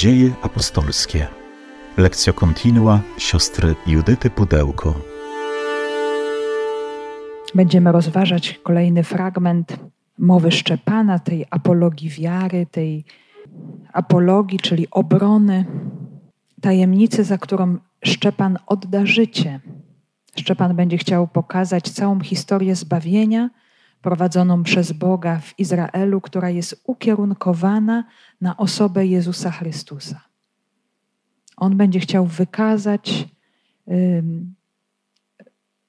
Dzieje apostolskie. Lekcja kontinua siostry Judyty Pudełko. Będziemy rozważać kolejny fragment mowy Szczepana, tej apologii wiary, tej apologii, czyli obrony, tajemnicy, za którą Szczepan odda życie. Szczepan będzie chciał pokazać całą historię zbawienia prowadzoną przez Boga w Izraelu, która jest ukierunkowana na osobę Jezusa Chrystusa. On będzie chciał wykazać,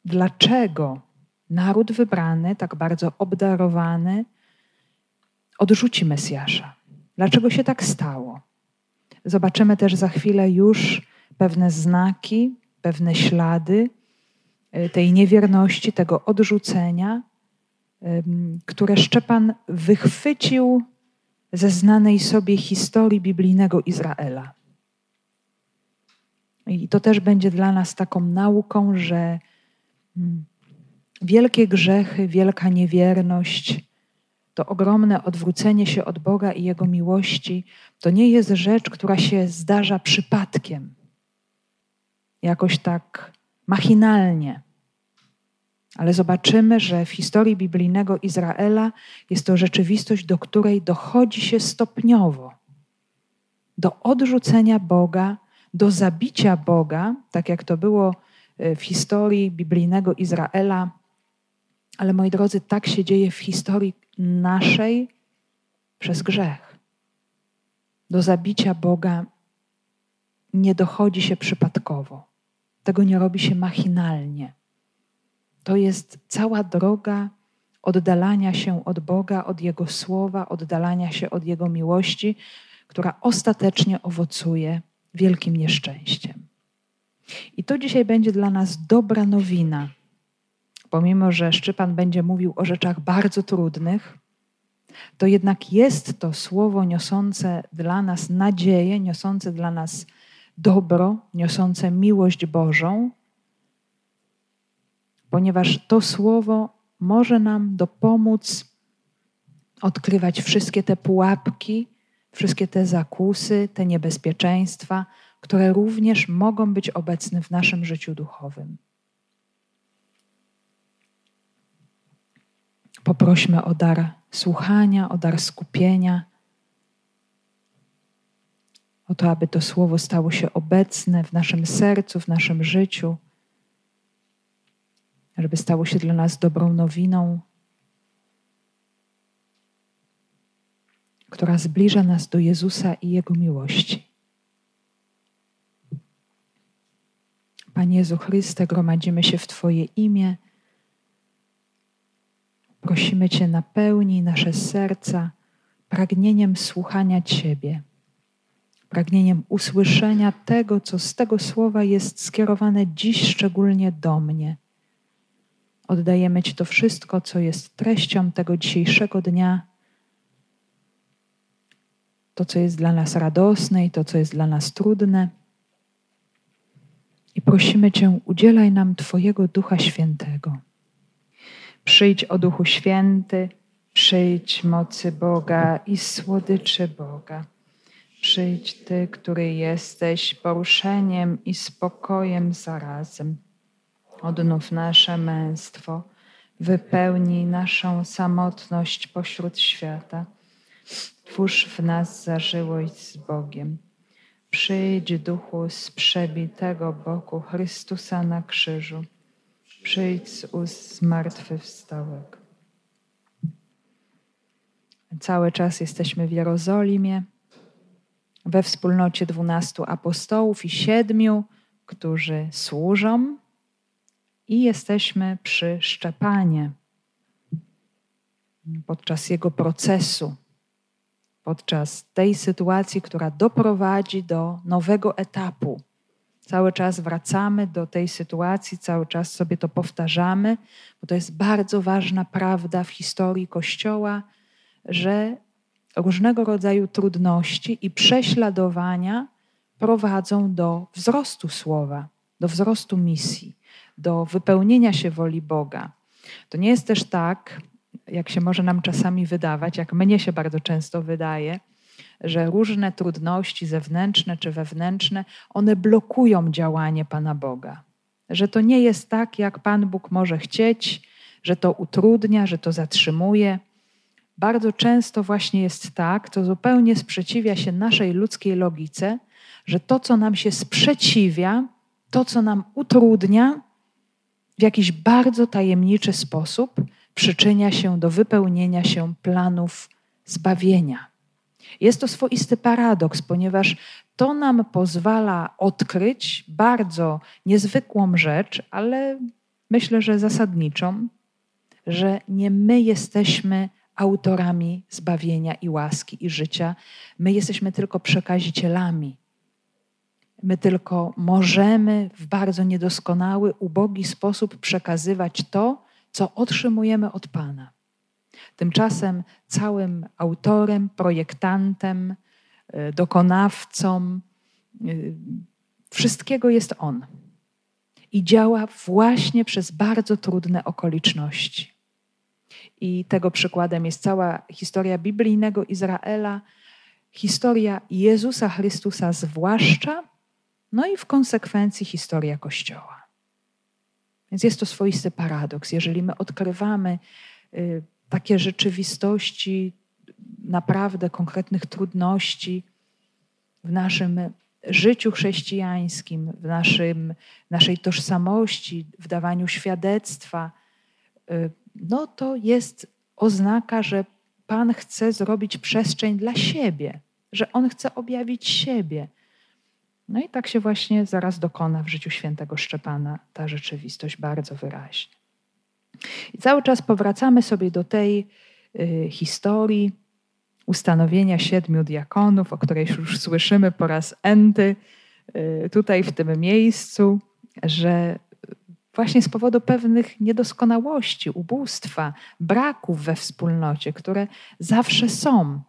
dlaczego naród wybrany, tak bardzo obdarowany, odrzuci Mesjasza. Dlaczego się tak stało? Zobaczymy też za chwilę już pewne znaki, pewne ślady y, tej niewierności, tego odrzucenia, które Szczepan wychwycił ze znanej sobie historii biblijnego Izraela. I to też będzie dla nas taką nauką, że mm, wielkie grzechy, wielka niewierność, to ogromne odwrócenie się od Boga i Jego miłości, to nie jest rzecz, która się zdarza przypadkiem, jakoś tak machinalnie. Ale zobaczymy, że w historii biblijnego Izraela jest to rzeczywistość, do której dochodzi się stopniowo. Do odrzucenia Boga, do zabicia Boga, tak jak to było e, w historii biblijnego Izraela. Ale moi drodzy, tak się dzieje w historii naszej przez grzech. Do zabicia Boga nie dochodzi się przypadkowo. Tego nie robi się machinalnie. To jest cała droga oddalania się od Boga, od Jego słowa, oddalania się od Jego miłości, która ostatecznie owocuje wielkim nieszczęściem. I to dzisiaj będzie dla nas dobra nowina. Pomimo, że Szczypan będzie mówił o rzeczach bardzo trudnych, to jednak jest to słowo niosące dla nas nadzieję, niosące dla nas dobro, niosące miłość Bożą, ponieważ to słowo może nam dopomóc odkrywać wszystkie te pułapki, wszystkie te zakusy, te niebezpieczeństwa, które również mogą być obecne w naszym życiu duchowym. Poprośmy o dar słuchania, o dar skupienia, o to, aby to słowo stało się obecne w naszym sercu, w naszym życiu żeby stało się dla nas dobrą nowiną, która zbliża nas do Jezusa i Jego miłości. Panie Jezu Chryste, gromadzimy się w Twoje imię. Prosimy Cię, napełnij nasze serca pragnieniem słuchania Ciebie, pragnieniem usłyszenia tego, co z tego słowa jest skierowane dziś szczególnie do mnie Oddajemy Ci to wszystko, co jest treścią tego dzisiejszego dnia, to, co jest dla nas radosne i to, co jest dla nas trudne. I prosimy Cię, udzielaj nam Twojego Ducha Świętego. Przyjdź o Duchu Święty, przyjdź mocy Boga i słodyczy Boga. Przyjdź Ty, który jesteś poruszeniem i spokojem zarazem. Odnów nasze męstwo, wypełnij naszą samotność pośród świata. Twórz w nas zażyłość z Bogiem. Przyjdź duchu z przebitego boku Chrystusa na krzyżu. Przyjdź z ust zmartwychwstałego. Cały czas jesteśmy w Jerozolimie, we wspólnocie dwunastu apostołów i siedmiu, którzy służą i jesteśmy przy Szczepanie podczas jego procesu, podczas tej sytuacji, która doprowadzi do nowego etapu. Cały czas wracamy do tej sytuacji, cały czas sobie to powtarzamy, bo to jest bardzo ważna prawda w historii Kościoła, że różnego rodzaju trudności i prześladowania prowadzą do wzrostu słowa, do wzrostu misji do wypełnienia się woli Boga. To nie jest też tak, jak się może nam czasami wydawać, jak mnie się bardzo często wydaje, że różne trudności zewnętrzne czy wewnętrzne, one blokują działanie Pana Boga. Że to nie jest tak, jak Pan Bóg może chcieć, że to utrudnia, że to zatrzymuje. Bardzo często właśnie jest tak, to zupełnie sprzeciwia się naszej ludzkiej logice, że to, co nam się sprzeciwia, to, co nam utrudnia, w jakiś bardzo tajemniczy sposób przyczynia się do wypełnienia się planów zbawienia. Jest to swoisty paradoks, ponieważ to nam pozwala odkryć bardzo niezwykłą rzecz, ale myślę, że zasadniczą, że nie my jesteśmy autorami zbawienia i łaski i życia, my jesteśmy tylko przekazicielami. My tylko możemy w bardzo niedoskonały, ubogi sposób przekazywać to, co otrzymujemy od Pana. Tymczasem całym autorem, projektantem, e, dokonawcą e, wszystkiego jest On. I działa właśnie przez bardzo trudne okoliczności. I tego przykładem jest cała historia biblijnego Izraela, historia Jezusa Chrystusa zwłaszcza, no i w konsekwencji historia Kościoła. Więc jest to swoisty paradoks. Jeżeli my odkrywamy y, takie rzeczywistości, naprawdę konkretnych trudności w naszym życiu chrześcijańskim, w naszym, naszej tożsamości, w dawaniu świadectwa, y, no to jest oznaka, że Pan chce zrobić przestrzeń dla siebie, że On chce objawić siebie. No i tak się właśnie zaraz dokona w życiu świętego Szczepana ta rzeczywistość bardzo wyraźnie. I cały czas powracamy sobie do tej y, historii ustanowienia siedmiu diakonów, o której już słyszymy po raz enty y, tutaj w tym miejscu, że właśnie z powodu pewnych niedoskonałości, ubóstwa, braków we wspólnocie, które zawsze są.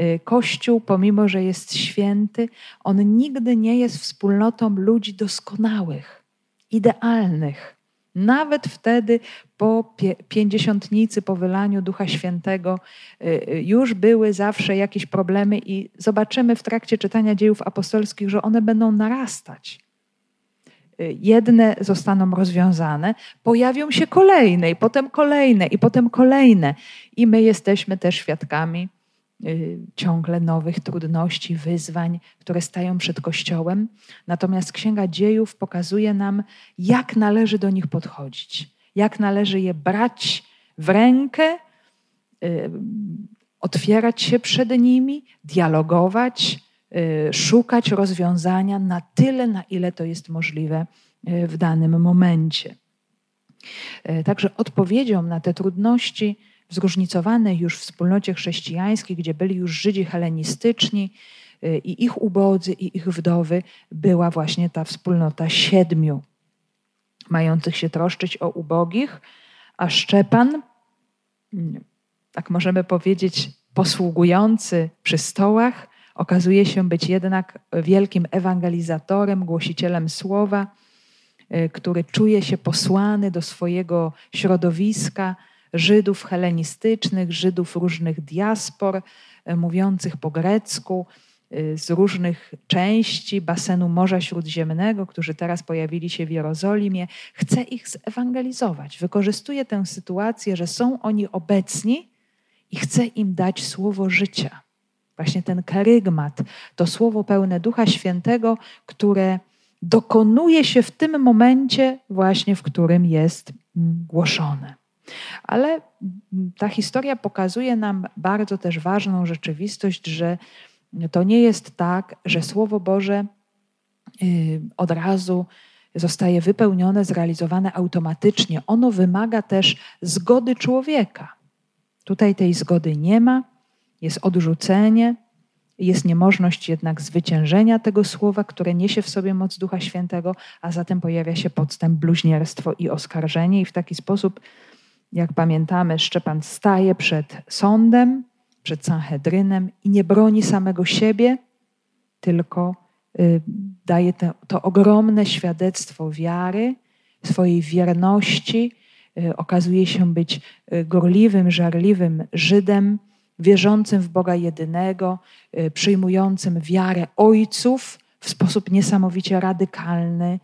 Y, Kościół, pomimo że jest święty, on nigdy nie jest wspólnotą ludzi doskonałych, idealnych. Nawet wtedy, po pięćdziesiątnicy, po wylaniu Ducha Świętego, y, y, już były zawsze jakieś problemy, i zobaczymy w trakcie czytania dziejów apostolskich, że one będą narastać. Jedne zostaną rozwiązane, pojawią się kolejne, i potem kolejne, i potem kolejne. I my jesteśmy też świadkami ciągle nowych trudności, wyzwań, które stają przed Kościołem. Natomiast Księga Dziejów pokazuje nam, jak należy do nich podchodzić, jak należy je brać w rękę, y, otwierać się przed nimi, dialogować, y, szukać rozwiązania na tyle, na ile to jest możliwe w danym momencie. Także odpowiedzią na te trudności w zróżnicowanej już wspólnocie chrześcijańskiej, gdzie byli już Żydzi helenistyczni y, i ich ubodzy, i ich wdowy, była właśnie ta wspólnota siedmiu, mających się troszczyć o ubogich, a Szczepan, tak możemy powiedzieć, posługujący przy stołach, okazuje się być jednak wielkim ewangelizatorem, głosicielem słowa, y, który czuje się posłany do swojego środowiska, Żydów helenistycznych, Żydów różnych diaspor, e, mówiących po grecku, e, z różnych części basenu Morza Śródziemnego, którzy teraz pojawili się w Jerozolimie, chce ich zewangelizować. Wykorzystuje tę sytuację, że są oni obecni i chce im dać słowo życia. Właśnie ten karygmat, to słowo pełne Ducha Świętego, które dokonuje się w tym momencie, właśnie w którym jest mm, głoszone. Ale ta historia pokazuje nam bardzo też ważną rzeczywistość, że to nie jest tak, że Słowo Boże y, od razu zostaje wypełnione, zrealizowane automatycznie. Ono wymaga też zgody człowieka. Tutaj tej zgody nie ma, jest odrzucenie, jest niemożność jednak zwyciężenia tego słowa, które niesie w sobie moc Ducha Świętego, a zatem pojawia się podstęp, bluźnierstwo i oskarżenie, i w taki sposób jak pamiętamy, Szczepan staje przed sądem, przed Sanhedrynem i nie broni samego siebie, tylko y, daje to, to ogromne świadectwo wiary, swojej wierności. Y, okazuje się być y, gorliwym, żarliwym Żydem, wierzącym w Boga jedynego, przyjmującym wiarę ojców w sposób niesamowicie radykalny,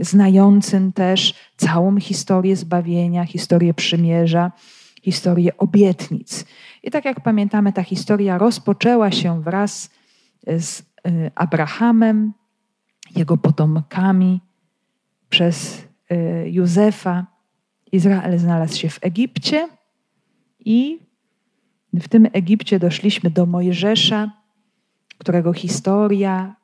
znającym też całą historię zbawienia, historię przymierza, historię obietnic. I tak jak pamiętamy, ta historia rozpoczęła się wraz z Abrahamem, jego potomkami, przez Józefa. Izrael znalazł się w Egipcie i w tym Egipcie doszliśmy do Mojżesza, którego historia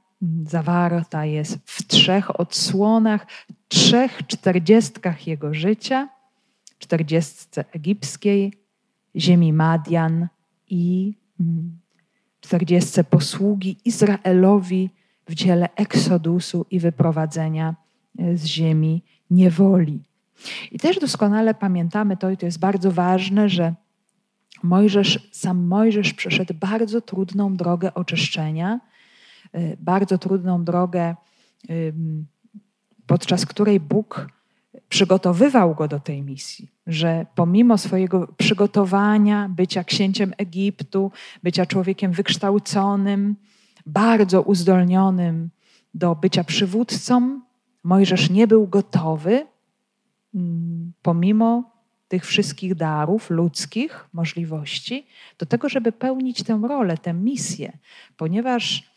zawarta jest w trzech odsłonach, trzech czterdziestkach jego życia: czterdziestce egipskiej, ziemi Madian i mm, czterdziestce posługi Izraelowi w dziele eksodusu i wyprowadzenia z ziemi niewoli. I też doskonale pamiętamy to, i to jest bardzo ważne, że Mojżesz, sam Mojżesz przeszedł bardzo trudną drogę oczyszczenia, bardzo trudną drogę, podczas której Bóg przygotowywał go do tej misji, że pomimo swojego przygotowania, bycia księciem Egiptu, bycia człowiekiem wykształconym, bardzo uzdolnionym do bycia przywódcą, Mojżesz nie był gotowy, pomimo tych wszystkich darów ludzkich, możliwości, do tego, żeby pełnić tę rolę, tę misję, ponieważ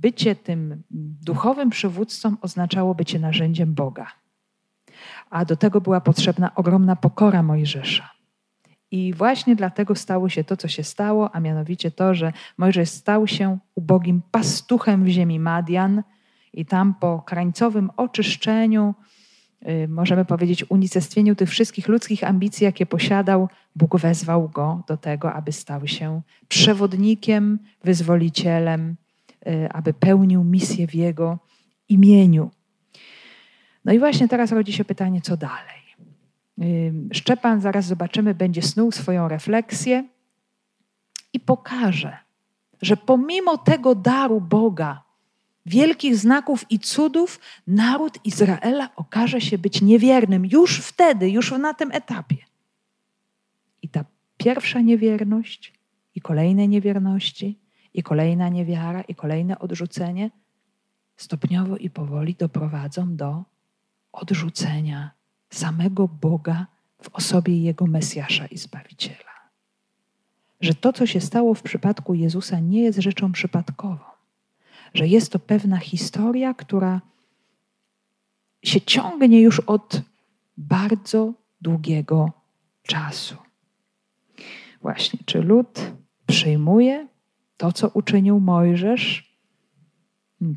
bycie tym duchowym przywódcą oznaczało bycie narzędziem Boga. A do tego była potrzebna ogromna pokora Mojżesza. I właśnie dlatego stało się to, co się stało, a mianowicie to, że Mojżesz stał się ubogim pastuchem w ziemi Madian i tam po krańcowym oczyszczeniu Y, możemy powiedzieć, unicestwieniu tych wszystkich ludzkich ambicji, jakie posiadał, Bóg wezwał go do tego, aby stał się przewodnikiem, wyzwolicielem, aby pełnił misję w jego imieniu. No i właśnie teraz rodzi się pytanie, co dalej. Y, Szczepan, zaraz zobaczymy, będzie snuł swoją refleksję i pokaże, że pomimo tego daru Boga, wielkich znaków i cudów, naród Izraela okaże się być niewiernym już wtedy, już na tym etapie. I ta pierwsza niewierność, i kolejne niewierności, i kolejna niewiara, i kolejne odrzucenie stopniowo i powoli doprowadzą do odrzucenia samego Boga w osobie Jego Mesjasza i Zbawiciela. Że to, co się stało w przypadku Jezusa, nie jest rzeczą przypadkową że jest to pewna historia, która się ciągnie już od bardzo długiego czasu. Właśnie, czy lud przyjmuje to, co uczynił Mojżesz,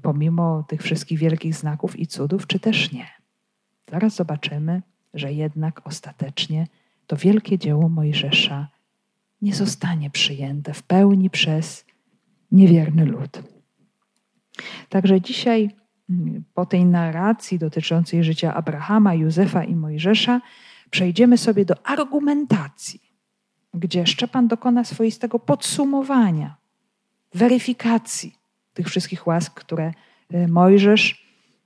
pomimo tych wszystkich wielkich znaków i cudów, czy też nie? Zaraz zobaczymy, że jednak ostatecznie to wielkie dzieło Mojżesza nie zostanie przyjęte w pełni przez niewierny lud. Także dzisiaj mm, po tej narracji dotyczącej życia Abrahama, Józefa i Mojżesza przejdziemy sobie do argumentacji, gdzie Szczepan dokona swoistego podsumowania, weryfikacji tych wszystkich łask, które y, Mojżesz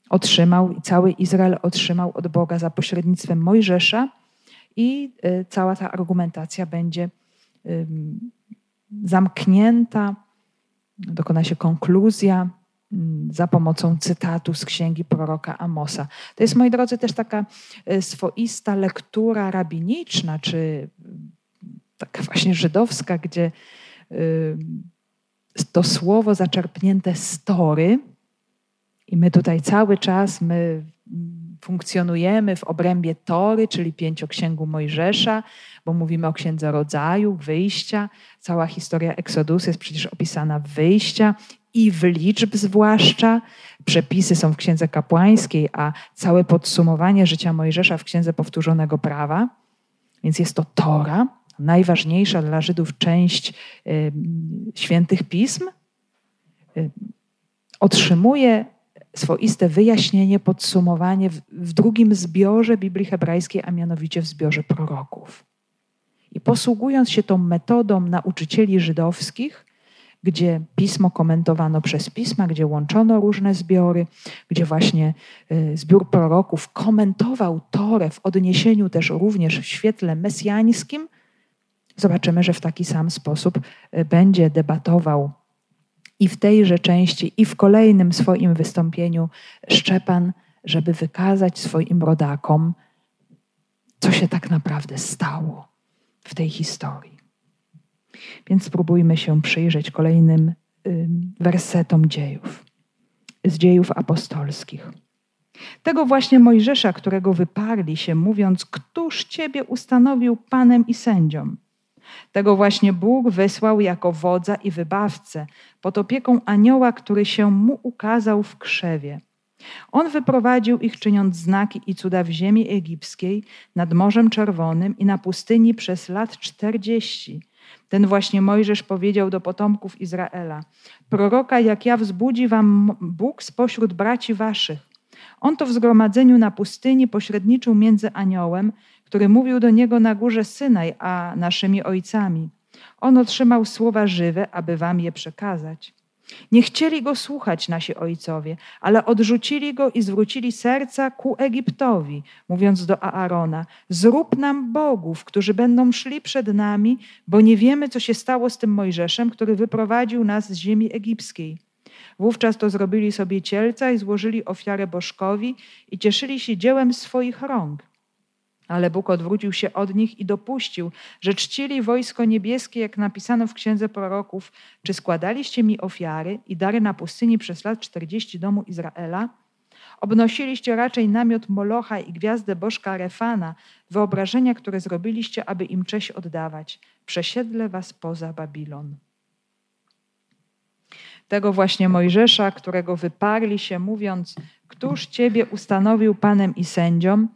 otrzymał i cały Izrael otrzymał od Boga za pośrednictwem Mojżesza i y, cała ta argumentacja będzie zamknięta, dokona się konkluzja za pomocą cytatu z księgi proroka Amosa. To jest, moi drodzy, też taka e, swoista lektura rabiniczna, czy taka właśnie żydowska, gdzie e, to słowo zaczerpnięte z Tory, i my tutaj cały czas my funkcjonujemy w obrębie Tory, czyli pięcioksięgu Mojżesza, bo mówimy o księdze rodzaju, wyjścia. Cała historia Eksodusu jest przecież opisana w wyjścia i w liczb zwłaszcza. Przepisy są w Księdze Kapłańskiej, a całe podsumowanie życia Mojżesza w Księdze Powtórzonego Prawa. Więc jest to Tora, najważniejsza dla Żydów część y, świętych pism. Y, otrzymuje swoiste wyjaśnienie, podsumowanie w, drugim zbiorze Biblii Hebrajskiej, a mianowicie w zbiorze proroków. I posługując się tą metodą nauczycieli żydowskich, gdzie pismo komentowano przez pisma, gdzie łączono różne zbiory, gdzie właśnie y, zbiór proroków komentował Torę w odniesieniu też również w świetle mesjańskim, zobaczymy, że w taki sam sposób y, będzie debatował i w tejże części, i w kolejnym swoim wystąpieniu Szczepan, żeby wykazać swoim rodakom, co się tak naprawdę stało w tej historii. Więc spróbujmy się przyjrzeć kolejnym wersetom dziejów, z dziejów apostolskich. Tego właśnie Mojżesza, którego wyparli się, mówiąc: Któż ciebie ustanowił panem i sędzią? Tego właśnie Bóg wysłał jako wodza i wybawcę pod opieką anioła, który się mu ukazał w krzewie. On wyprowadził ich, czyniąc znaki i cuda w ziemi egipskiej, nad Morzem Czerwonym i na pustyni przez lat czterdzieści. Ten właśnie Mojżesz powiedział do potomków Izraela: Proroka jak ja wzbudzi wam Bóg spośród braci waszych. On to w zgromadzeniu na pustyni pośredniczył między aniołem, który mówił do niego na górze Synaj, a naszymi ojcami. On otrzymał słowa żywe, aby wam je przekazać. Nie chcieli go słuchać nasi ojcowie, ale odrzucili go i zwrócili serca ku Egiptowi, mówiąc do Aarona: Zrób nam bogów, którzy będą szli przed nami, bo nie wiemy, co się stało z tym Mojżeszem, który wyprowadził nas z ziemi egipskiej. Wówczas to zrobili sobie cielca i złożyli ofiarę bożkowi i cieszyli się dziełem swoich rąk. Ale Bóg odwrócił się od nich i dopuścił, że czcili wojsko niebieskie, jak napisano w księdze proroków. Czy składaliście mi ofiary i dary na pustyni przez lat czterdzieści domu Izraela? Obnosiliście raczej namiot Molocha i gwiazdę bożka Refana, wyobrażenia, które zrobiliście, aby im cześć oddawać. Przesiedlę was poza Babilon. Tego właśnie Mojżesza, którego wyparli się, mówiąc: Któż ciebie ustanowił panem i sędzią?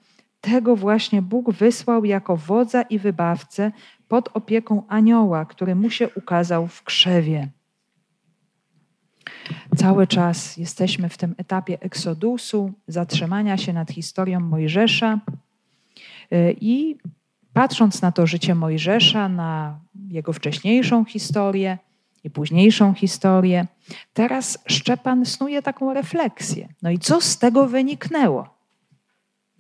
Tego właśnie Bóg wysłał jako wodza i wybawcę pod opieką anioła, który mu się ukazał w krzewie. Cały czas jesteśmy w tym etapie eksodusu, zatrzymania się nad historią Mojżesza y, i patrząc na to życie Mojżesza, na jego wcześniejszą historię i późniejszą historię, teraz Szczepan snuje taką refleksję. No i co z tego wyniknęło?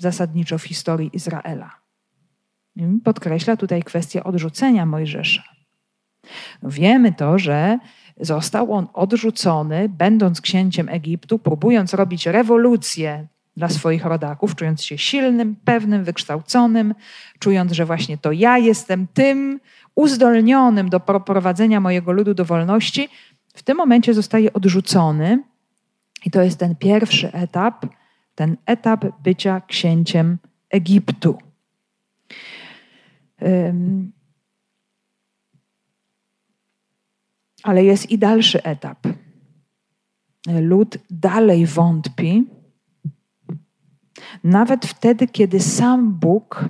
Zasadniczo w historii Izraela. Podkreśla tutaj kwestię odrzucenia Mojżesza. Wiemy to, że został on odrzucony, będąc księciem Egiptu, próbując robić rewolucję dla swoich rodaków, czując się silnym, pewnym, wykształconym, czując, że właśnie to ja jestem tym uzdolnionym do prowadzenia mojego ludu do wolności, w tym momencie zostaje odrzucony. I to jest ten pierwszy etap ten etap bycia księciem Egiptu. Ale jest i dalszy etap. Lud dalej wątpi, nawet wtedy, kiedy sam Bóg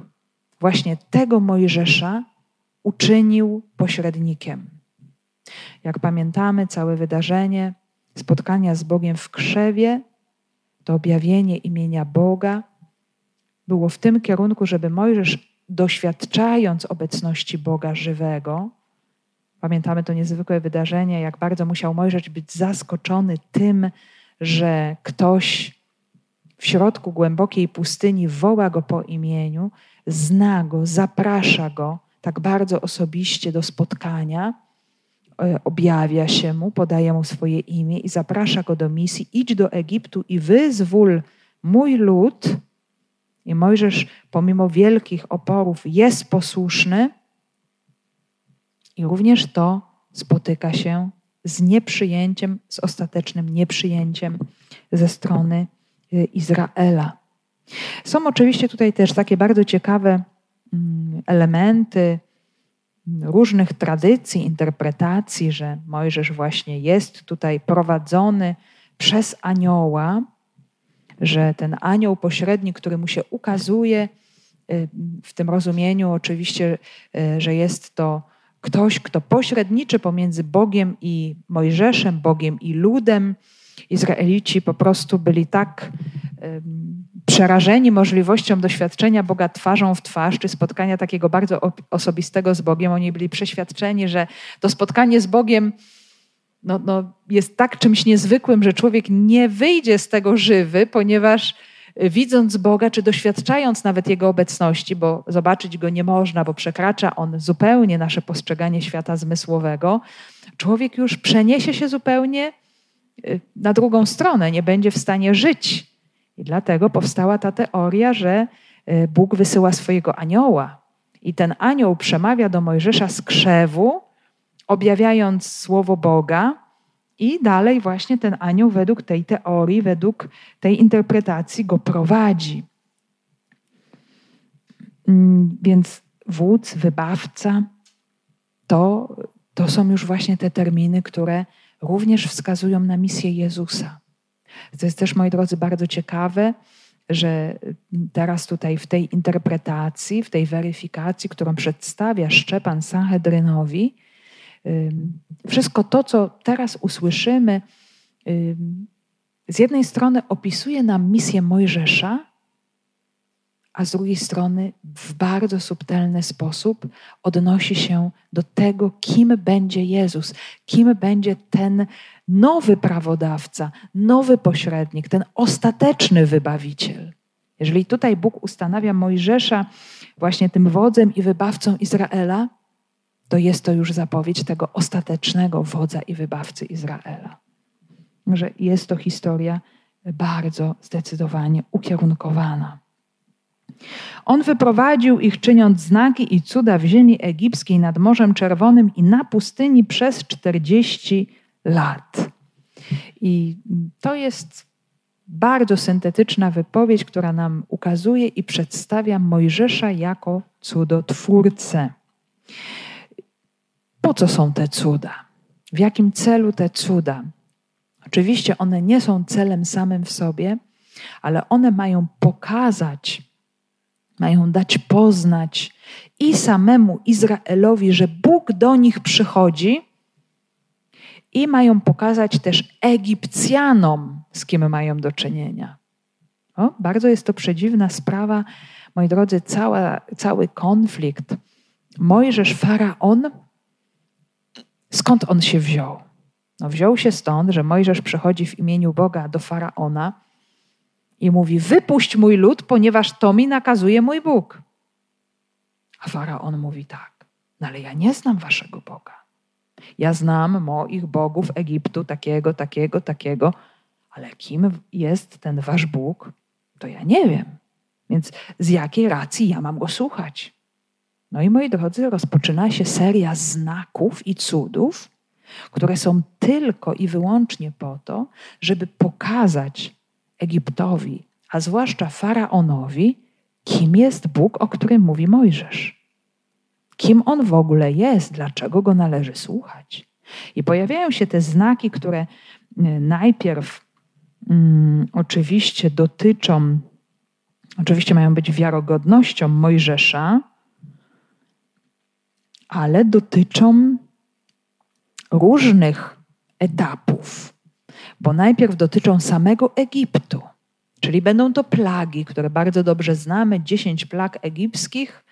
właśnie tego Mojżesza uczynił pośrednikiem. Jak pamiętamy, całe wydarzenie spotkania z Bogiem w krzewie to objawienie imienia Boga było w tym kierunku, żeby Mojżesz, doświadczając obecności Boga żywego, pamiętamy to niezwykłe wydarzenie, jak bardzo musiał Mojżesz być zaskoczony tym, że ktoś w środku głębokiej pustyni woła go po imieniu, zna go, zaprasza go tak bardzo osobiście do spotkania objawia się mu, podaje mu swoje imię i zaprasza go do misji: idź do Egiptu i wyzwól mój lud. I Mojżesz, pomimo wielkich oporów, jest posłuszny, i również to spotyka się z nieprzyjęciem, z ostatecznym nieprzyjęciem ze strony e, Izraela. Są oczywiście tutaj też takie bardzo ciekawe mm, elementy, różnych tradycji, interpretacji, że Mojżesz właśnie jest tutaj prowadzony przez anioła, że ten anioł pośredni, który mu się ukazuje, y, w tym rozumieniu oczywiście, y, że jest to ktoś, kto pośredniczy pomiędzy Bogiem i Mojżeszem, Bogiem i ludem. Izraelici po prostu byli tak przerażeni możliwością doświadczenia Boga twarzą w twarz, czy spotkania takiego bardzo osobistego z Bogiem. Oni byli przeświadczeni, że to spotkanie z Bogiem no, no, jest tak czymś niezwykłym, że człowiek nie wyjdzie z tego żywy, ponieważ widząc Boga, czy doświadczając nawet Jego obecności, bo zobaczyć Go nie można, bo przekracza On zupełnie nasze postrzeganie świata zmysłowego, człowiek już przeniesie się zupełnie y, na drugą stronę, nie będzie w stanie żyć. I dlatego powstała ta teoria, że y, Bóg wysyła swojego anioła. I ten anioł przemawia do Mojżesza z krzewu, objawiając słowo Boga, i dalej właśnie ten anioł według tej teorii, według tej interpretacji go prowadzi. Mm, więc wódz, wybawca, to, to są już właśnie te terminy, które również wskazują na misję Jezusa. To jest też, moi drodzy, bardzo ciekawe, że teraz tutaj w tej interpretacji, w tej weryfikacji, którą przedstawia Szczepan Sanhedrynowi, wszystko to, co teraz usłyszymy, z jednej strony opisuje nam misję Mojżesza, a z drugiej strony w bardzo subtelny sposób odnosi się do tego, kim będzie Jezus, kim będzie ten nowy prawodawca, nowy pośrednik, ten ostateczny wybawiciel. Jeżeli tutaj Bóg ustanawia Mojżesza właśnie tym wodzem i wybawcą Izraela, to jest to już zapowiedź tego ostatecznego wodza i wybawcy Izraela. Że jest to historia bardzo zdecydowanie ukierunkowana. On wyprowadził ich, czyniąc znaki i cuda w ziemi egipskiej nad Morzem Czerwonym i na pustyni przez 40 lat. I to jest bardzo syntetyczna wypowiedź, która nam ukazuje i przedstawia Mojżesza jako cudotwórcę. Po co są te cuda? W jakim celu te cuda? Oczywiście one nie są celem samym w sobie, ale one mają pokazać, mają dać poznać i samemu Izraelowi, że Bóg do nich przychodzi, i mają pokazać też Egipcjanom, z kim mają do czynienia. O, bardzo jest to przedziwna sprawa, moi drodzy, cała, cały konflikt. Mojżesz, faraon, Skąd on się wziął? No, wziął się stąd, że Mojżesz przychodzi w imieniu Boga do faraona i mówi: Wypuść mój lud, ponieważ to mi nakazuje mój Bóg. A faraon mówi tak: No ale ja nie znam waszego Boga. Ja znam moich bogów Egiptu, takiego, takiego, takiego, ale kim jest ten wasz Bóg, to ja nie wiem. Więc z jakiej racji ja mam go słuchać? No i moi drodzy, rozpoczyna się seria znaków i cudów, które są tylko i wyłącznie po to, żeby pokazać Egiptowi, a zwłaszcza faraonowi, kim jest Bóg, o którym mówi Mojżesz. Kim on w ogóle jest, dlaczego go należy słuchać. I pojawiają się te znaki, które e, najpierw mm, oczywiście dotyczą, oczywiście mają być wiarogodnością Mojżesza, ale dotyczą różnych etapów, bo najpierw dotyczą samego Egiptu, czyli będą to plagi, które bardzo dobrze znamy, dziesięć plag egipskich,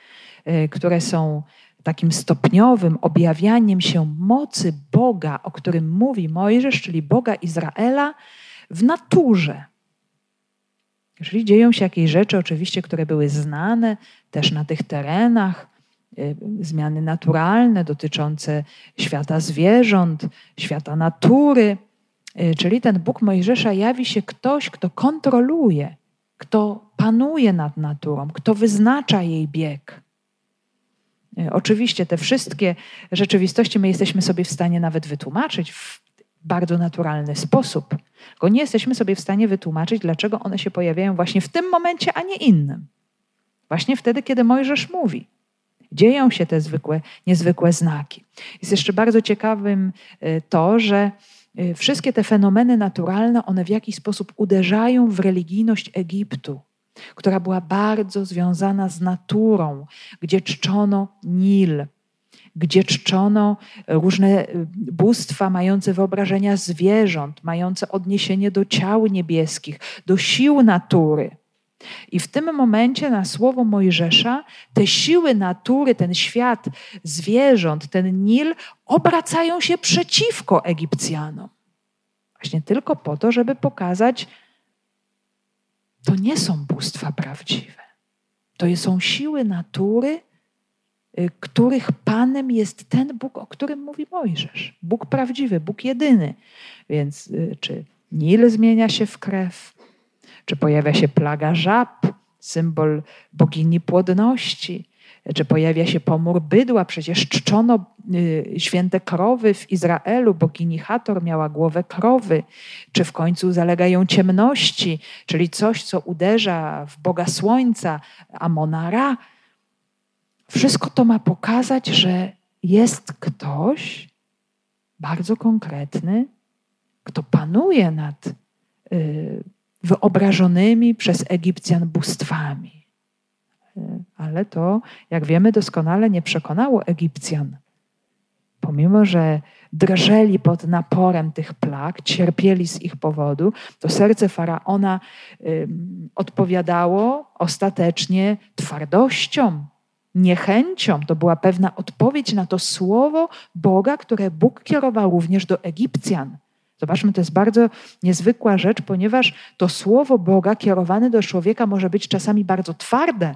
które są takim stopniowym objawianiem się mocy Boga, o którym mówi Mojżesz, czyli Boga Izraela w naturze. Jeżeli dzieją się jakieś rzeczy, oczywiście, które były znane też na tych terenach, Y, zmiany naturalne dotyczące świata zwierząt, świata natury. Y, czyli ten Bóg Mojżesza jawi się ktoś, kto kontroluje, kto panuje nad naturą, kto wyznacza jej bieg. Y, oczywiście te wszystkie rzeczywistości my jesteśmy sobie w stanie nawet wytłumaczyć w bardzo naturalny sposób. Tylko nie jesteśmy sobie w stanie wytłumaczyć, dlaczego one się pojawiają właśnie w tym momencie, a nie innym. Właśnie wtedy, kiedy Mojżesz mówi. Dzieją się te zwykłe, niezwykłe znaki. Jest jeszcze bardzo ciekawym y, to, że y, wszystkie te fenomeny naturalne, one w jakiś sposób uderzają w religijność Egiptu, która była bardzo związana z naturą, gdzie czczono Nil, gdzie czczono różne y, bóstwa mające wyobrażenia zwierząt, mające odniesienie do ciał niebieskich, do sił natury. I w tym momencie na słowo Mojżesza te siły natury, ten świat zwierząt, ten Nil obracają się przeciwko Egipcjanom. Właśnie tylko po to, żeby pokazać, to nie są bóstwa prawdziwe. To są siły natury, y, których Panem jest ten Bóg, o którym mówi Mojżesz. Bóg prawdziwy, Bóg jedyny. Więc y, czy Nil zmienia się w krew, czy pojawia się plaga żab, symbol bogini płodności, czy pojawia się pomór bydła. Przecież czczono y, święte krowy w Izraelu. Bogini Hator miała głowę krowy. Czy w końcu zalegają ciemności, czyli coś, co uderza w Boga Słońca, Amona Ra. Wszystko to ma pokazać, że jest ktoś bardzo konkretny, kto panuje nad y, wyobrażonymi przez Egipcjan bóstwami. Ale to, jak wiemy doskonale, nie przekonało Egipcjan. Pomimo, że drżeli pod naporem tych plag, cierpieli z ich powodu, to serce faraona y, odpowiadało ostatecznie twardością, niechęcią. To była pewna odpowiedź na to słowo Boga, które Bóg kierował również do Egipcjan. Zobaczmy, to jest bardzo niezwykła rzecz, ponieważ to słowo Boga kierowane do człowieka może być czasami bardzo twarde,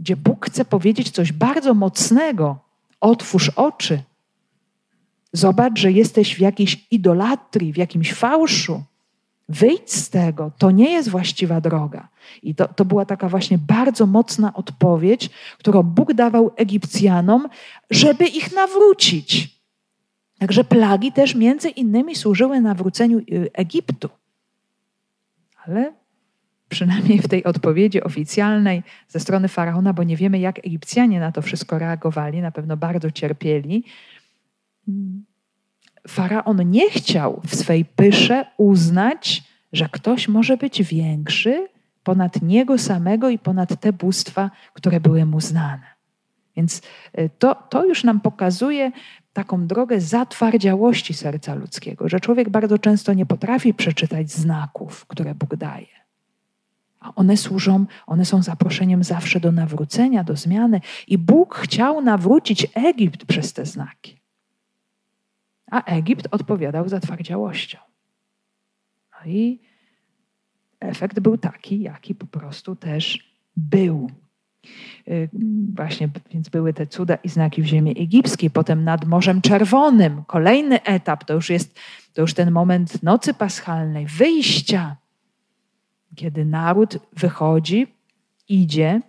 gdzie Bóg chce powiedzieć coś bardzo mocnego. Otwórz oczy. Zobacz, że jesteś w jakiejś idolatrii, w jakimś fałszu. Wyjdź z tego, to nie jest właściwa droga. I to, to była taka właśnie bardzo mocna odpowiedź, którą Bóg dawał Egipcjanom, żeby ich nawrócić. Także plagi też między innymi służyły nawróceniu y, Egiptu. Ale przynajmniej w tej odpowiedzi oficjalnej ze strony faraona, bo nie wiemy, jak Egipcjanie na to wszystko reagowali, na pewno bardzo cierpieli. Faraon nie chciał w swej pysze uznać, że ktoś może być większy ponad niego samego i ponad te bóstwa, które były mu znane. Więc y, to, to już nam pokazuje taką drogę zatwardziałości serca ludzkiego, że człowiek bardzo często nie potrafi przeczytać znaków, które Bóg daje. A one służą, one są zaproszeniem zawsze do nawrócenia, do zmiany. I Bóg chciał nawrócić Egipt przez te znaki. A Egipt odpowiadał zatwardziałością. No i efekt był taki, jaki po prostu też był. Y, właśnie, więc były te cuda i znaki w ziemi egipskiej, potem nad Morzem Czerwonym. Kolejny etap to już jest to już ten moment nocy paschalnej, wyjścia, kiedy naród wychodzi, idzie,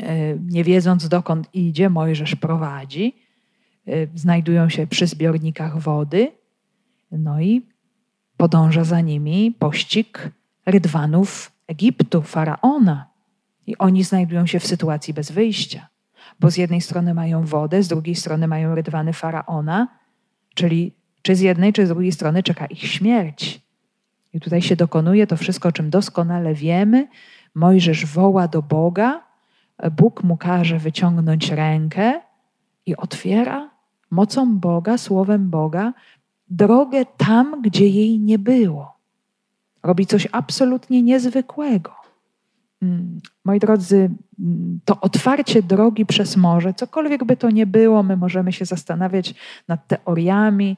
y, nie wiedząc dokąd idzie, Mojżesz prowadzi, y, znajdują się przy zbiornikach wody, no i podąża za nimi pościg rydwanów Egiptu, faraona. I oni znajdują się w sytuacji bez wyjścia, bo z jednej strony mają wodę, z drugiej strony mają rydwany faraona, czyli czy z jednej, czy z drugiej strony czeka ich śmierć. I tutaj się dokonuje to wszystko, o czym doskonale wiemy. Mojżesz woła do Boga, Bóg mu każe wyciągnąć rękę i otwiera mocą Boga, słowem Boga, drogę tam, gdzie jej nie było. Robi coś absolutnie niezwykłego. Mm, moi drodzy, mm, to otwarcie drogi przez morze, cokolwiek by to nie było, my możemy się zastanawiać nad teoriami,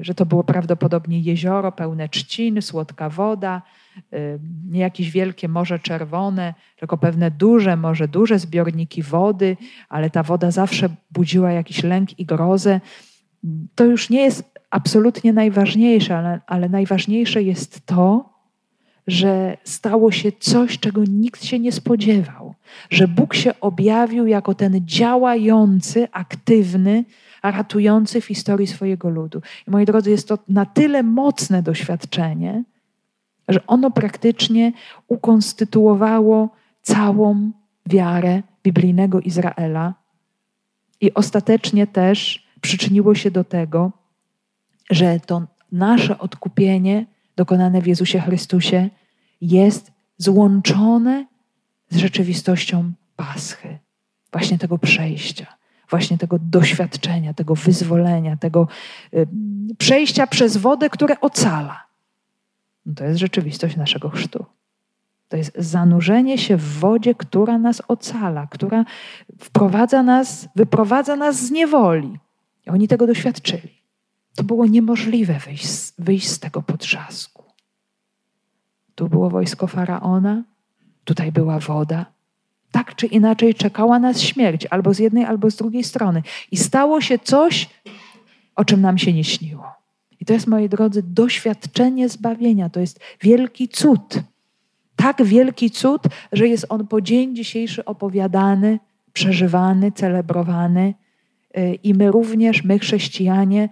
że to było prawdopodobnie jezioro pełne trzcin, słodka woda, y, nie jakieś wielkie Morze Czerwone, tylko pewne duże, może duże zbiorniki wody, ale ta woda zawsze budziła jakiś lęk i grozę. To już nie jest absolutnie najważniejsze, ale, ale najważniejsze jest to, że stało się coś, czego nikt się nie spodziewał, że Bóg się objawił jako ten działający, aktywny, ratujący w historii swojego ludu. I moi drodzy, jest to na tyle mocne doświadczenie, że ono praktycznie ukonstytuowało całą wiarę biblijnego Izraela i ostatecznie też przyczyniło się do tego, że to nasze odkupienie dokonane w Jezusie Chrystusie jest złączone z rzeczywistością Paschy, właśnie tego przejścia, właśnie tego doświadczenia, tego wyzwolenia, tego y, przejścia przez wodę, które ocala. No to jest rzeczywistość naszego chrztu. To jest zanurzenie się w wodzie, która nas ocala, która wprowadza nas, wyprowadza nas z niewoli. I oni tego doświadczyli. To było niemożliwe wyjść, wyjść z tego potrzasku. Tu było wojsko faraona, tutaj była woda. Tak czy inaczej czekała nas śmierć, albo z jednej, albo z drugiej strony. I stało się coś, o czym nam się nie śniło. I to jest, moi drodzy, doświadczenie zbawienia. To jest wielki cud. Tak wielki cud, że jest on po dzień dzisiejszy opowiadany, przeżywany, celebrowany. Y, I my również, my chrześcijanie,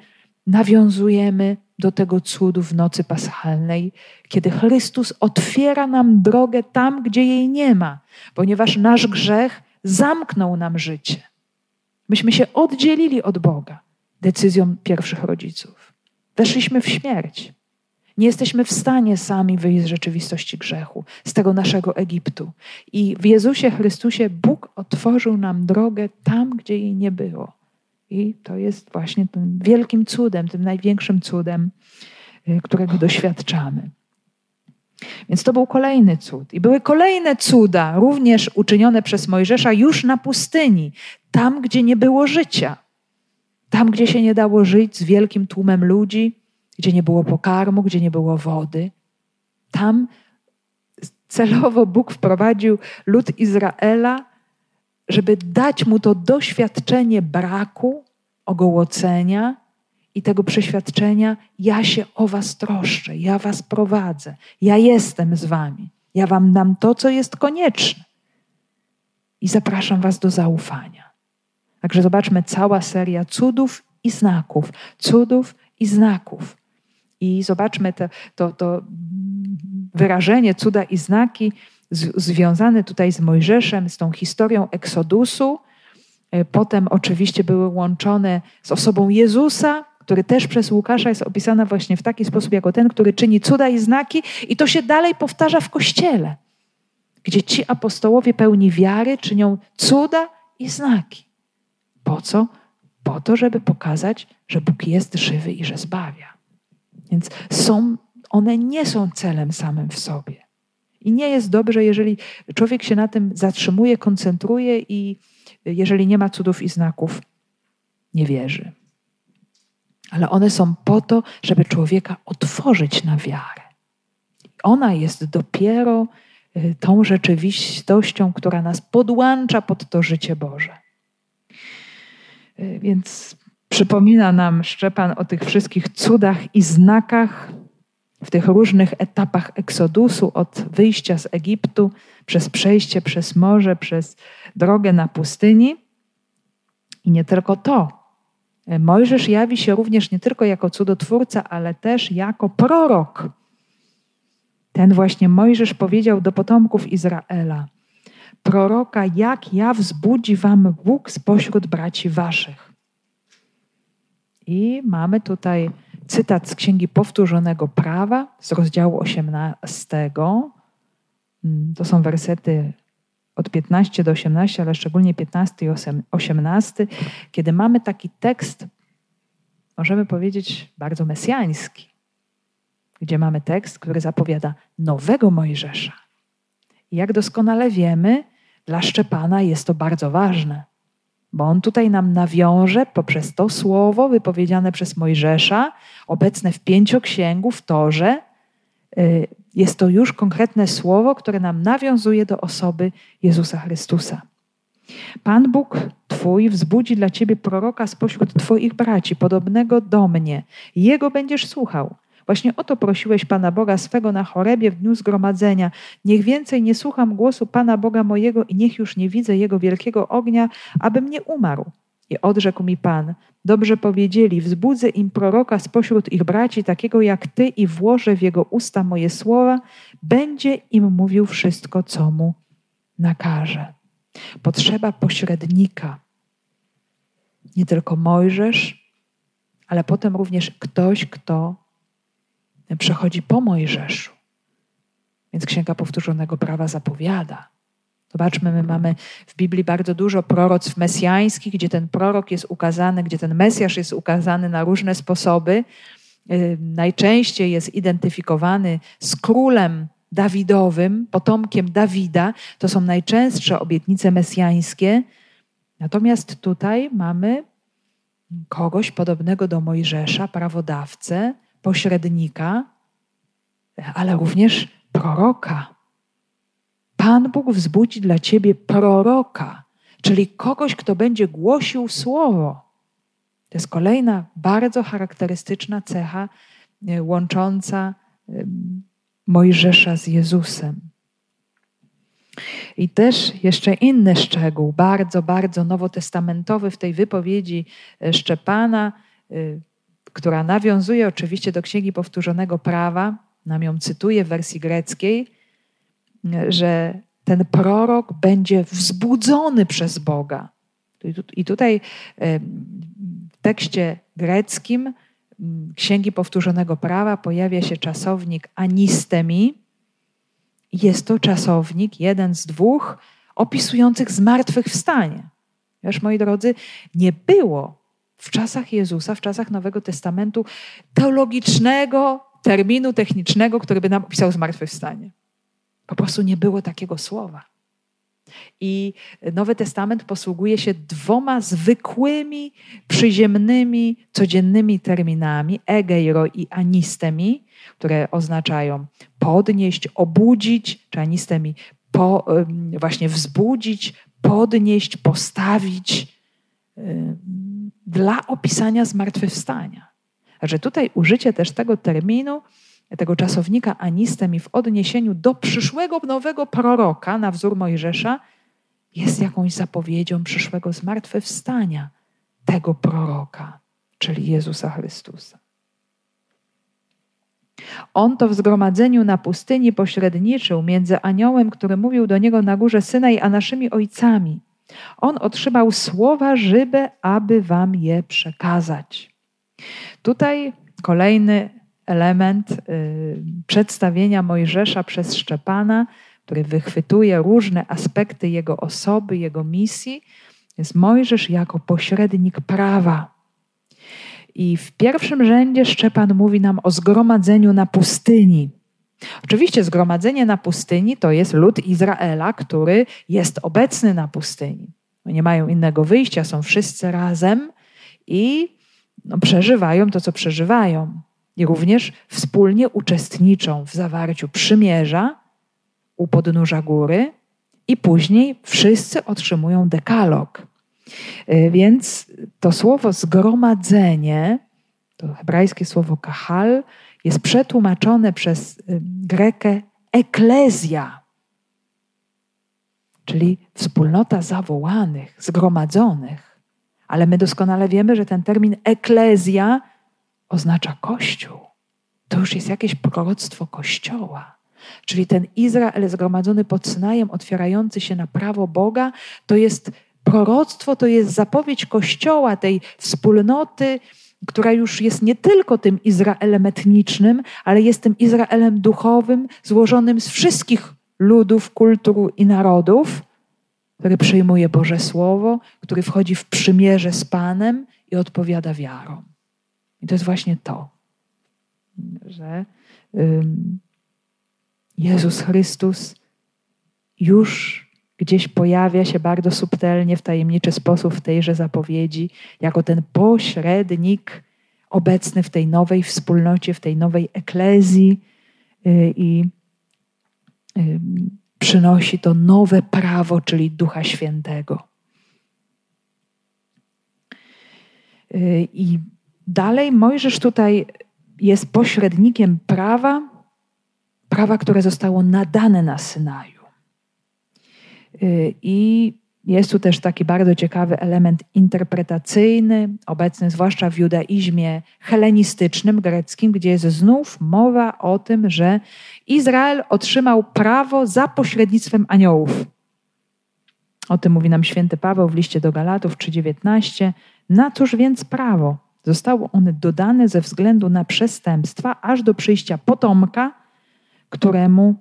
nawiązujemy do tego cudu w nocy paschalnej, kiedy Chrystus otwiera nam drogę tam, gdzie jej nie ma, ponieważ nasz grzech zamknął nam życie. Myśmy się oddzielili od Boga decyzją pierwszych rodziców. Weszliśmy w śmierć. Nie jesteśmy w stanie sami wyjść z rzeczywistości grzechu, z tego naszego Egiptu. I w Jezusie Chrystusie Bóg otworzył nam drogę tam, gdzie jej nie było. I to jest właśnie tym wielkim cudem, tym największym cudem, y, którego doświadczamy. Więc to był kolejny cud. I były kolejne cuda, również uczynione przez Mojżesza już na pustyni, tam, gdzie nie było życia. Tam, gdzie się nie dało żyć z wielkim tłumem ludzi, gdzie nie było pokarmu, gdzie nie było wody. Tam celowo Bóg wprowadził lud Izraela żeby dać mu to doświadczenie braku, ogołocenia i tego przeświadczenia: Ja się o Was troszczę, ja Was prowadzę, ja jestem z Wami, ja Wam dam to, co jest konieczne. I zapraszam Was do zaufania. Także zobaczmy cała seria cudów i znaków, cudów i znaków. I zobaczmy to, to, to wyrażenie cuda i znaki związane tutaj z Mojżeszem, z tą historią Eksodusu. E, potem oczywiście były łączone z osobą Jezusa, który też przez Łukasza jest opisany właśnie w taki sposób, jako ten, który czyni cuda i znaki, i to się dalej powtarza w kościele, gdzie ci apostołowie pełni wiary czynią cuda i znaki. Po co? Po to, żeby pokazać, że Bóg jest żywy i że zbawia. Więc są, one nie są celem samym w sobie. I nie jest dobrze, jeżeli człowiek się na tym zatrzymuje, koncentruje i jeżeli nie ma cudów i znaków, nie wierzy. Ale one są po to, żeby człowieka otworzyć na wiarę. Ona jest dopiero y, tą rzeczywistością, która nas podłącza pod to życie Boże. Y, więc przypomina nam Szczepan o tych wszystkich cudach i znakach, w tych różnych etapach eksodusu, od wyjścia z Egiptu, przez przejście przez morze, przez drogę na pustyni. I nie tylko to. Mojżesz jawi się również nie tylko jako cudotwórca, ale też jako prorok. Ten właśnie Mojżesz powiedział do potomków Izraela: Proroka, jak ja wzbudzi wam Bóg spośród braci waszych. I mamy tutaj cytat z Księgi Powtórzonego Prawa z rozdziału 18. Mm, to są wersety od 15 do 18, ale szczególnie 15 i 18, kiedy mamy taki tekst, możemy powiedzieć, bardzo mesjański, gdzie mamy tekst, który zapowiada nowego Mojżesza. I jak doskonale wiemy, dla Szczepana jest to bardzo ważne bo on tutaj nam nawiąże poprzez to słowo wypowiedziane przez Mojżesza, obecne w pięcioksięgu, w Torze. Y, jest to już konkretne słowo, które nam nawiązuje do osoby Jezusa Chrystusa. Pan Bóg Twój wzbudzi dla Ciebie proroka spośród Twoich braci, podobnego do mnie. Jego będziesz słuchał. Właśnie o to prosiłeś Pana Boga swego na chorebie w dniu zgromadzenia. Niech więcej nie słucham głosu Pana Boga mojego i niech już nie widzę Jego wielkiego ognia, abym nie umarł. I odrzekł mi Pan, dobrze powiedzieli, wzbudzę im proroka spośród ich braci, takiego jak Ty i włożę w jego usta moje słowa, będzie im mówił wszystko, co mu nakaże. Potrzeba pośrednika. Nie tylko Mojżesz, ale potem również ktoś, kto przechodzi po Mojżeszu. Więc Księga Powtórzonego Prawa zapowiada. Zobaczmy, my mamy w Biblii bardzo dużo proroctw mesjańskich, gdzie ten prorok jest ukazany, gdzie ten Mesjasz jest ukazany na różne sposoby. Y, najczęściej jest identyfikowany z królem Dawidowym, potomkiem Dawida. To są najczęstsze obietnice mesjańskie. Natomiast tutaj mamy kogoś podobnego do Mojżesza, prawodawcę, pośrednika, ale również proroka. Pan Bóg wzbudzi dla ciebie proroka, czyli kogoś, kto będzie głosił słowo. To jest kolejna bardzo charakterystyczna cecha e, łącząca Mojżesza z Jezusem. I też jeszcze inny szczegół, bardzo, bardzo nowotestamentowy w tej wypowiedzi e, Szczepana, e, która nawiązuje oczywiście do Księgi Powtórzonego Prawa, nam ją cytuję w wersji greckiej, że ten prorok będzie wzbudzony przez Boga. I tutaj w tekście greckim Księgi Powtórzonego Prawa pojawia się czasownik anistemi. Jest to czasownik, jeden z dwóch, opisujących zmartwychwstanie. Wiesz, moi drodzy, nie było w czasach Jezusa, w czasach Nowego Testamentu teologicznego terminu technicznego, który by nam opisał zmartwychwstanie. Po prostu nie było takiego słowa. I Nowy Testament posługuje się dwoma zwykłymi, przyziemnymi, codziennymi terminami egeiro i anistemi, które oznaczają podnieść, obudzić, czy anistemi po, właśnie wzbudzić, podnieść, postawić dla opisania zmartwychwstania. Że tutaj użycie też tego terminu tego czasownika anistem i w odniesieniu do przyszłego nowego proroka na wzór Mojżesza jest jakąś zapowiedzią przyszłego zmartwychwstania tego proroka, czyli Jezusa Chrystusa. On to w zgromadzeniu na pustyni pośredniczył między aniołem, który mówił do niego na górze Synaj, a naszymi ojcami. On otrzymał słowa żywe, aby wam je przekazać. Tutaj kolejny element y, przedstawienia Mojżesza przez Szczepana, który wychwytuje różne aspekty jego osoby, jego misji, jest Mojżesz jako pośrednik prawa. I w pierwszym rzędzie Szczepan mówi nam o zgromadzeniu na pustyni. Oczywiście zgromadzenie na pustyni to jest lud Izraela, który jest obecny na pustyni. Nie mają innego wyjścia, są wszyscy razem i no, przeżywają to, co przeżywają i również wspólnie uczestniczą w zawarciu przymierza u podnóża góry i później wszyscy otrzymują dekalog. Y, więc to słowo zgromadzenie, to hebrajskie słowo kahal, jest przetłumaczone przez y, Grekę eklezja, czyli wspólnota zawołanych, zgromadzonych. Ale my doskonale wiemy, że ten termin eklezja oznacza Kościół. To już jest jakieś proroctwo Kościoła. Czyli ten Izrael zgromadzony pod Synajem, otwierający się na prawo Boga, to jest proroctwo, to jest zapowiedź Kościoła, tej wspólnoty, która już jest nie tylko tym Izraelem etnicznym, ale jest tym Izraelem duchowym, złożonym z wszystkich ludów, kultur i narodów, który przyjmuje Boże Słowo, który wchodzi w przymierze z Panem i odpowiada wiarą. I to jest właśnie to, że Jezus Chrystus już gdzieś pojawia się bardzo subtelnie, w tajemniczy sposób w tejże zapowiedzi, jako ten pośrednik obecny w tej nowej wspólnocie, w tej nowej eklezji y, i przynosi to nowe prawo, czyli Ducha Świętego. Y, I Dalej Mojżesz tutaj jest pośrednikiem prawa, prawa, które zostało nadane na Synaju. Y, I jest tu też taki bardzo ciekawy element interpretacyjny, obecny zwłaszcza w judaizmie helenistycznym, greckim, gdzie jest znów mowa o tym, że Izrael otrzymał prawo za pośrednictwem aniołów. O tym mówi nam święty Paweł w liście do Galatów 3:19. Na cóż więc prawo? Zostały one dodane ze względu na przestępstwa, aż do przyjścia potomka, któremu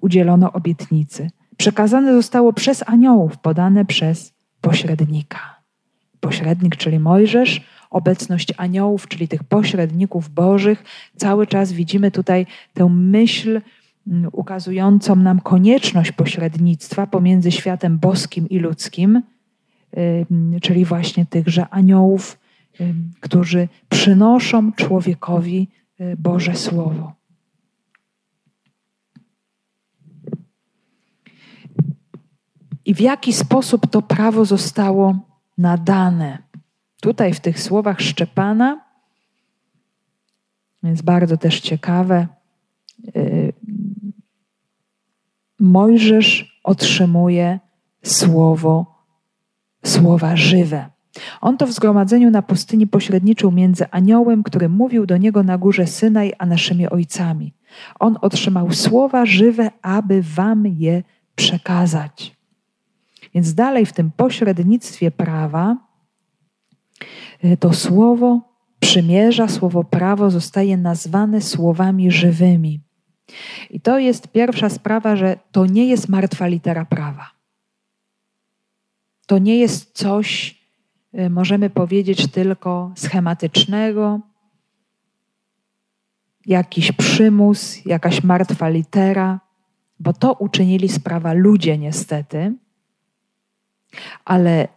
udzielono obietnicy. Przekazane zostało przez aniołów, podane przez pośrednika. Pośrednik, czyli Mojżesz, obecność aniołów, czyli tych pośredników bożych. Cały czas widzimy tutaj tę myśl mm, ukazującą nam konieczność pośrednictwa pomiędzy światem boskim i ludzkim, czyli właśnie tychże aniołów, którzy przynoszą człowiekowi y, Boże Słowo. I w jaki sposób to prawo zostało nadane. Tutaj w tych słowach Szczepana jest bardzo też ciekawe. Y, Mojżesz otrzymuje słowo, słowa żywe. On to w zgromadzeniu na pustyni pośredniczył między aniołem, który mówił do niego na górze Synaj, a naszymi ojcami. On otrzymał słowa żywe, aby wam je przekazać. Więc dalej w tym pośrednictwie prawa y, to słowo przymierza, słowo prawo zostaje nazwane słowami żywymi. I to jest pierwsza sprawa, że to nie jest martwa litera prawa. To nie jest coś, y, możemy powiedzieć, tylko schematycznego, jakiś przymus, jakaś martwa litera, bo to uczynili sprawa ludzie niestety, ale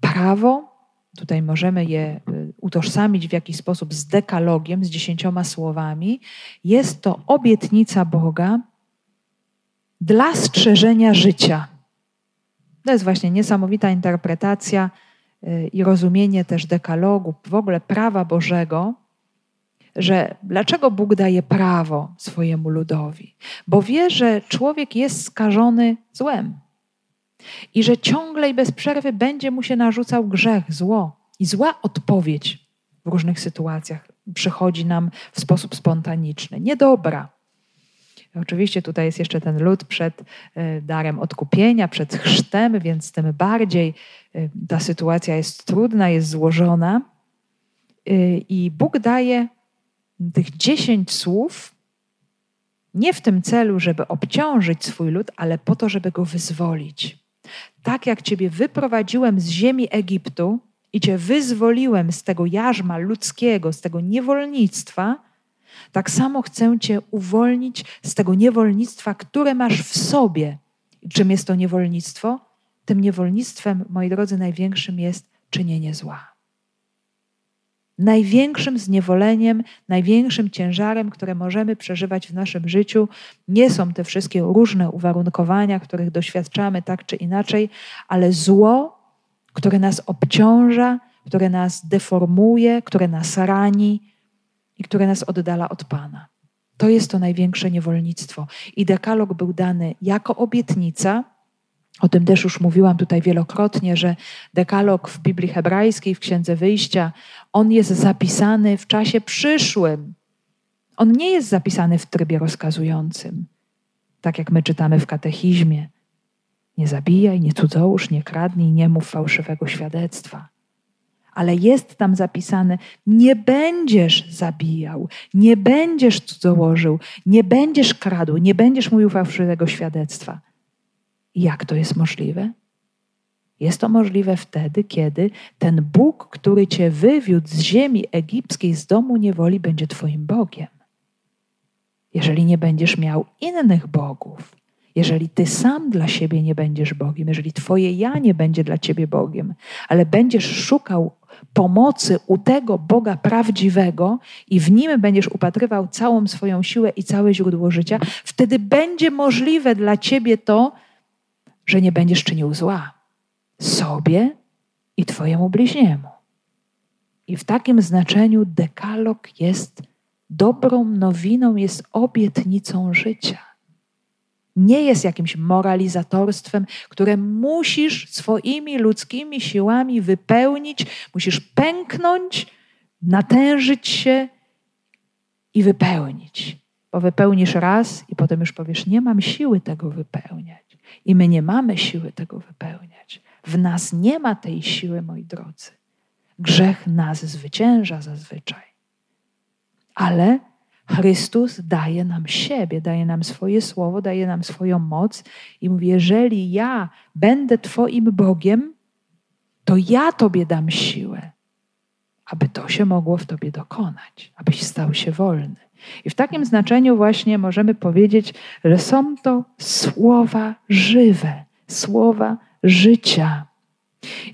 prawo, tutaj możemy je y, utożsamić w jakiś sposób z dekalogiem, z dziesięcioma słowami, jest to obietnica Boga dla strzeżenia życia. To jest właśnie niesamowita interpretacja y, i rozumienie też dekalogu, w ogóle prawa Bożego, że dlaczego Bóg daje prawo swojemu ludowi? Bo wie, że człowiek jest skażony złem i że ciągle i bez przerwy będzie mu się narzucał grzech, zło i zła odpowiedź w różnych sytuacjach przychodzi nam w sposób spontaniczny, niedobra. Oczywiście tutaj jest jeszcze ten lud przed e, darem odkupienia, przed chrztem, więc tym bardziej e, ta sytuacja jest trudna, jest złożona. E, I Bóg daje tych dziesięć słów nie w tym celu, żeby obciążyć swój lud, ale po to, żeby go wyzwolić. Tak jak Ciebie wyprowadziłem z ziemi Egiptu i Cię wyzwoliłem z tego jarzma ludzkiego, z tego niewolnictwa, tak samo chcę Cię uwolnić z tego niewolnictwa, które masz w sobie. I czym jest to niewolnictwo? Tym niewolnictwem, moi drodzy, największym jest czynienie zła. Największym zniewoleniem, największym ciężarem, które możemy przeżywać w naszym życiu, nie są te wszystkie różne uwarunkowania, których doświadczamy tak czy inaczej, ale zło, które nas obciąża, które nas deformuje, które nas rani i które nas oddala od Pana. To jest to największe niewolnictwo. I dekalog był dany jako obietnica, o tym też już mówiłam tutaj wielokrotnie, że dekalog w Biblii hebrajskiej, w Księdze Wyjścia, on jest zapisany w czasie przyszłym. On nie jest zapisany w trybie rozkazującym, tak jak my czytamy w katechizmie. Nie zabijaj, nie cudzołóż, nie kradnij, nie mów fałszywego świadectwa. Ale jest tam zapisane: nie będziesz zabijał, nie będziesz cudzołożył, nie będziesz kradł, nie będziesz mówił fałszywego świadectwa. Jak to jest możliwe? Jest to możliwe wtedy, kiedy ten Bóg, który cię wywiódł z ziemi egipskiej, z domu niewoli, będzie Twoim Bogiem. Jeżeli nie będziesz miał innych bogów, jeżeli Ty sam dla siebie nie będziesz Bogiem, jeżeli Twoje ja nie będzie dla Ciebie Bogiem, ale będziesz szukał pomocy u tego Boga prawdziwego i w nim będziesz upatrywał całą swoją siłę i całe źródło życia, wtedy będzie możliwe dla Ciebie to, że nie będziesz czynił zła sobie i Twojemu bliźniemu. I w takim znaczeniu dekalog jest dobrą nowiną, jest obietnicą życia. Nie jest jakimś moralizatorstwem, które musisz swoimi ludzkimi siłami wypełnić, musisz pęknąć, natężyć się i wypełnić. Bo wypełnisz raz i potem już powiesz: Nie mam siły tego wypełniać. I my nie mamy siły tego wypełniać. W nas nie ma tej siły, moi drodzy. Grzech nas zwycięża zazwyczaj. Ale Chrystus daje nam siebie, daje nam swoje słowo, daje nam swoją moc i mówi: Jeżeli ja będę Twoim Bogiem, to ja Tobie dam siłę, aby to się mogło w Tobie dokonać, abyś stał się wolny. I w takim znaczeniu właśnie możemy powiedzieć, że są to słowa żywe, słowa życia.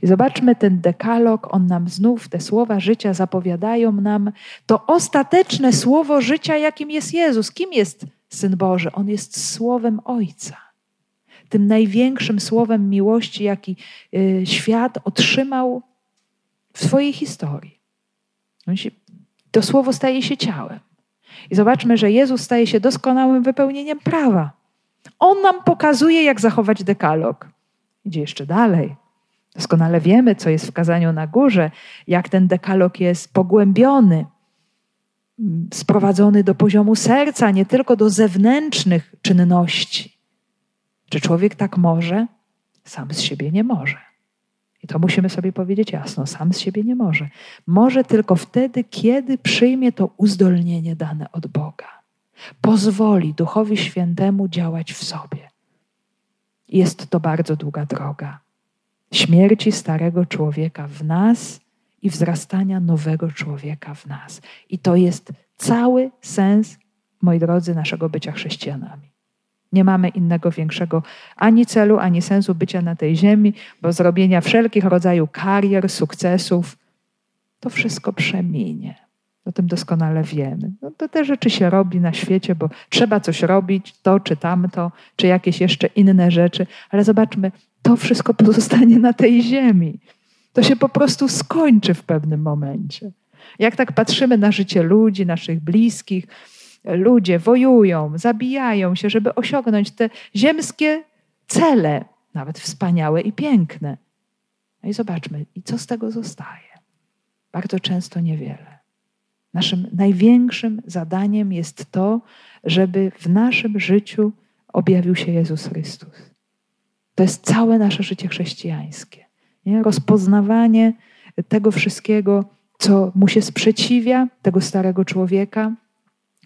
I zobaczmy ten dekalog, on nam znów te słowa życia zapowiadają nam to ostateczne słowo życia, jakim jest Jezus. Kim jest Syn Boży? On jest słowem Ojca. tym największym słowem miłości, jaki y, świat otrzymał w swojej historii. To słowo staje się ciałem. I zobaczmy, że Jezus staje się doskonałym wypełnieniem prawa. On nam pokazuje, jak zachować dekalog. Idzie jeszcze dalej. Doskonale wiemy, co jest w kazaniu na górze, jak ten dekalog jest pogłębiony, sprowadzony do poziomu serca, nie tylko do zewnętrznych czynności. Czy człowiek tak może? Sam z siebie nie może. I to musimy sobie powiedzieć jasno: sam z siebie nie może. Może tylko wtedy, kiedy przyjmie to uzdolnienie dane od Boga. Pozwoli Duchowi Świętemu działać w sobie. Jest to bardzo długa droga śmierci starego człowieka w nas i wzrastania nowego człowieka w nas. I to jest cały sens, moi drodzy, naszego bycia chrześcijanami. Nie mamy innego większego ani celu, ani sensu bycia na tej ziemi, bo zrobienia wszelkich rodzajów karier, sukcesów, to wszystko przeminie. O tym doskonale wiemy. No to te rzeczy się robi na świecie, bo trzeba coś robić, to czy tamto, czy jakieś jeszcze inne rzeczy, ale zobaczmy, to wszystko pozostanie na tej ziemi. To się po prostu skończy w pewnym momencie. Jak tak patrzymy na życie ludzi, naszych bliskich, ludzie wojują, zabijają się, żeby osiągnąć te ziemskie cele, nawet wspaniałe i piękne. No i zobaczmy, i co z tego zostaje? Bardzo często niewiele. Naszym największym zadaniem jest to, żeby w naszym życiu objawił się Jezus Chrystus. To jest całe nasze życie chrześcijańskie. Nie? Rozpoznawanie tego wszystkiego, co mu się sprzeciwia, tego starego człowieka,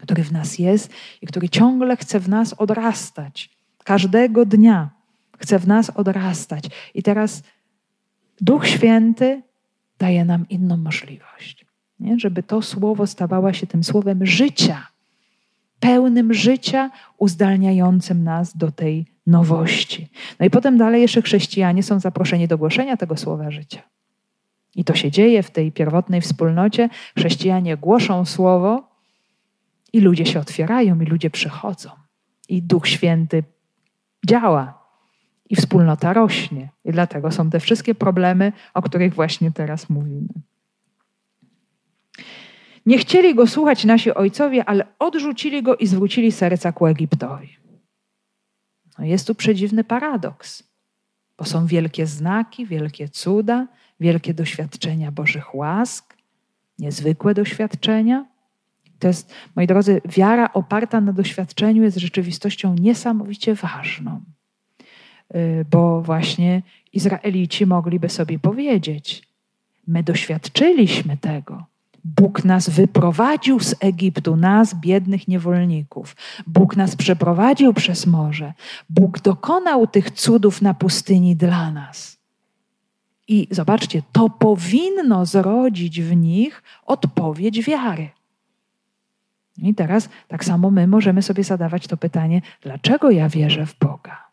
który w nas jest i który ciągle chce w nas odrastać. Każdego dnia chce w nas odrastać. I teraz Duch Święty daje nam inną możliwość, nie? żeby to słowo stawało się tym słowem życia, pełnym życia, uzdalniającym nas do tej nowości. No i potem dalej jeszcze chrześcijanie są zaproszeni do głoszenia tego słowa życia. I to się dzieje w tej pierwotnej wspólnocie. Chrześcijanie głoszą słowo i ludzie się otwierają, i ludzie przychodzą. I Duch Święty działa, i wspólnota rośnie. I dlatego są te wszystkie problemy, o których właśnie teraz mówimy. Nie chcieli go słuchać nasi ojcowie, ale odrzucili go i zwrócili serca ku Egiptowi. No jest tu przedziwny paradoks, bo są wielkie znaki, wielkie cuda, wielkie doświadczenia Bożych łask, niezwykłe doświadczenia. To jest, moi drodzy, wiara oparta na doświadczeniu jest rzeczywistością niesamowicie ważną, y, bo właśnie Izraelici mogliby sobie powiedzieć: My doświadczyliśmy tego, Bóg nas wyprowadził z Egiptu, nas, biednych niewolników. Bóg nas przeprowadził przez morze. Bóg dokonał tych cudów na pustyni dla nas. I zobaczcie, to powinno zrodzić w nich odpowiedź wiary. I teraz tak samo my możemy sobie zadawać to pytanie: dlaczego ja wierzę w Boga?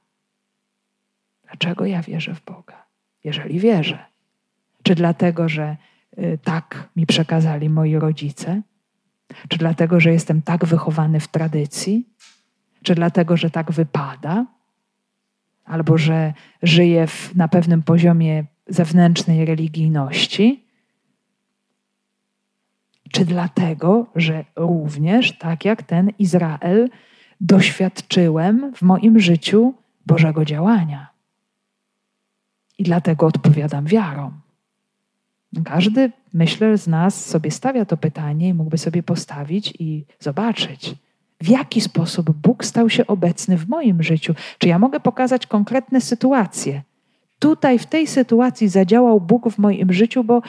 Dlaczego ja wierzę w Boga? Jeżeli wierzę. Czy dlatego, że Y, tak mi przekazali moi rodzice? Czy dlatego, że jestem tak wychowany w tradycji? Czy dlatego, że tak wypada? Albo że żyję w, na pewnym poziomie zewnętrznej religijności? Czy dlatego, że również, tak jak ten Izrael, doświadczyłem w moim życiu Bożego działania? I dlatego odpowiadam wiarą. Każdy, myślę, z nas sobie stawia to pytanie i mógłby sobie postawić i zobaczyć, w jaki sposób Bóg stał się obecny w moim życiu. Czy ja mogę pokazać konkretne sytuacje? Tutaj, w tej sytuacji zadziałał Bóg w moim życiu, bo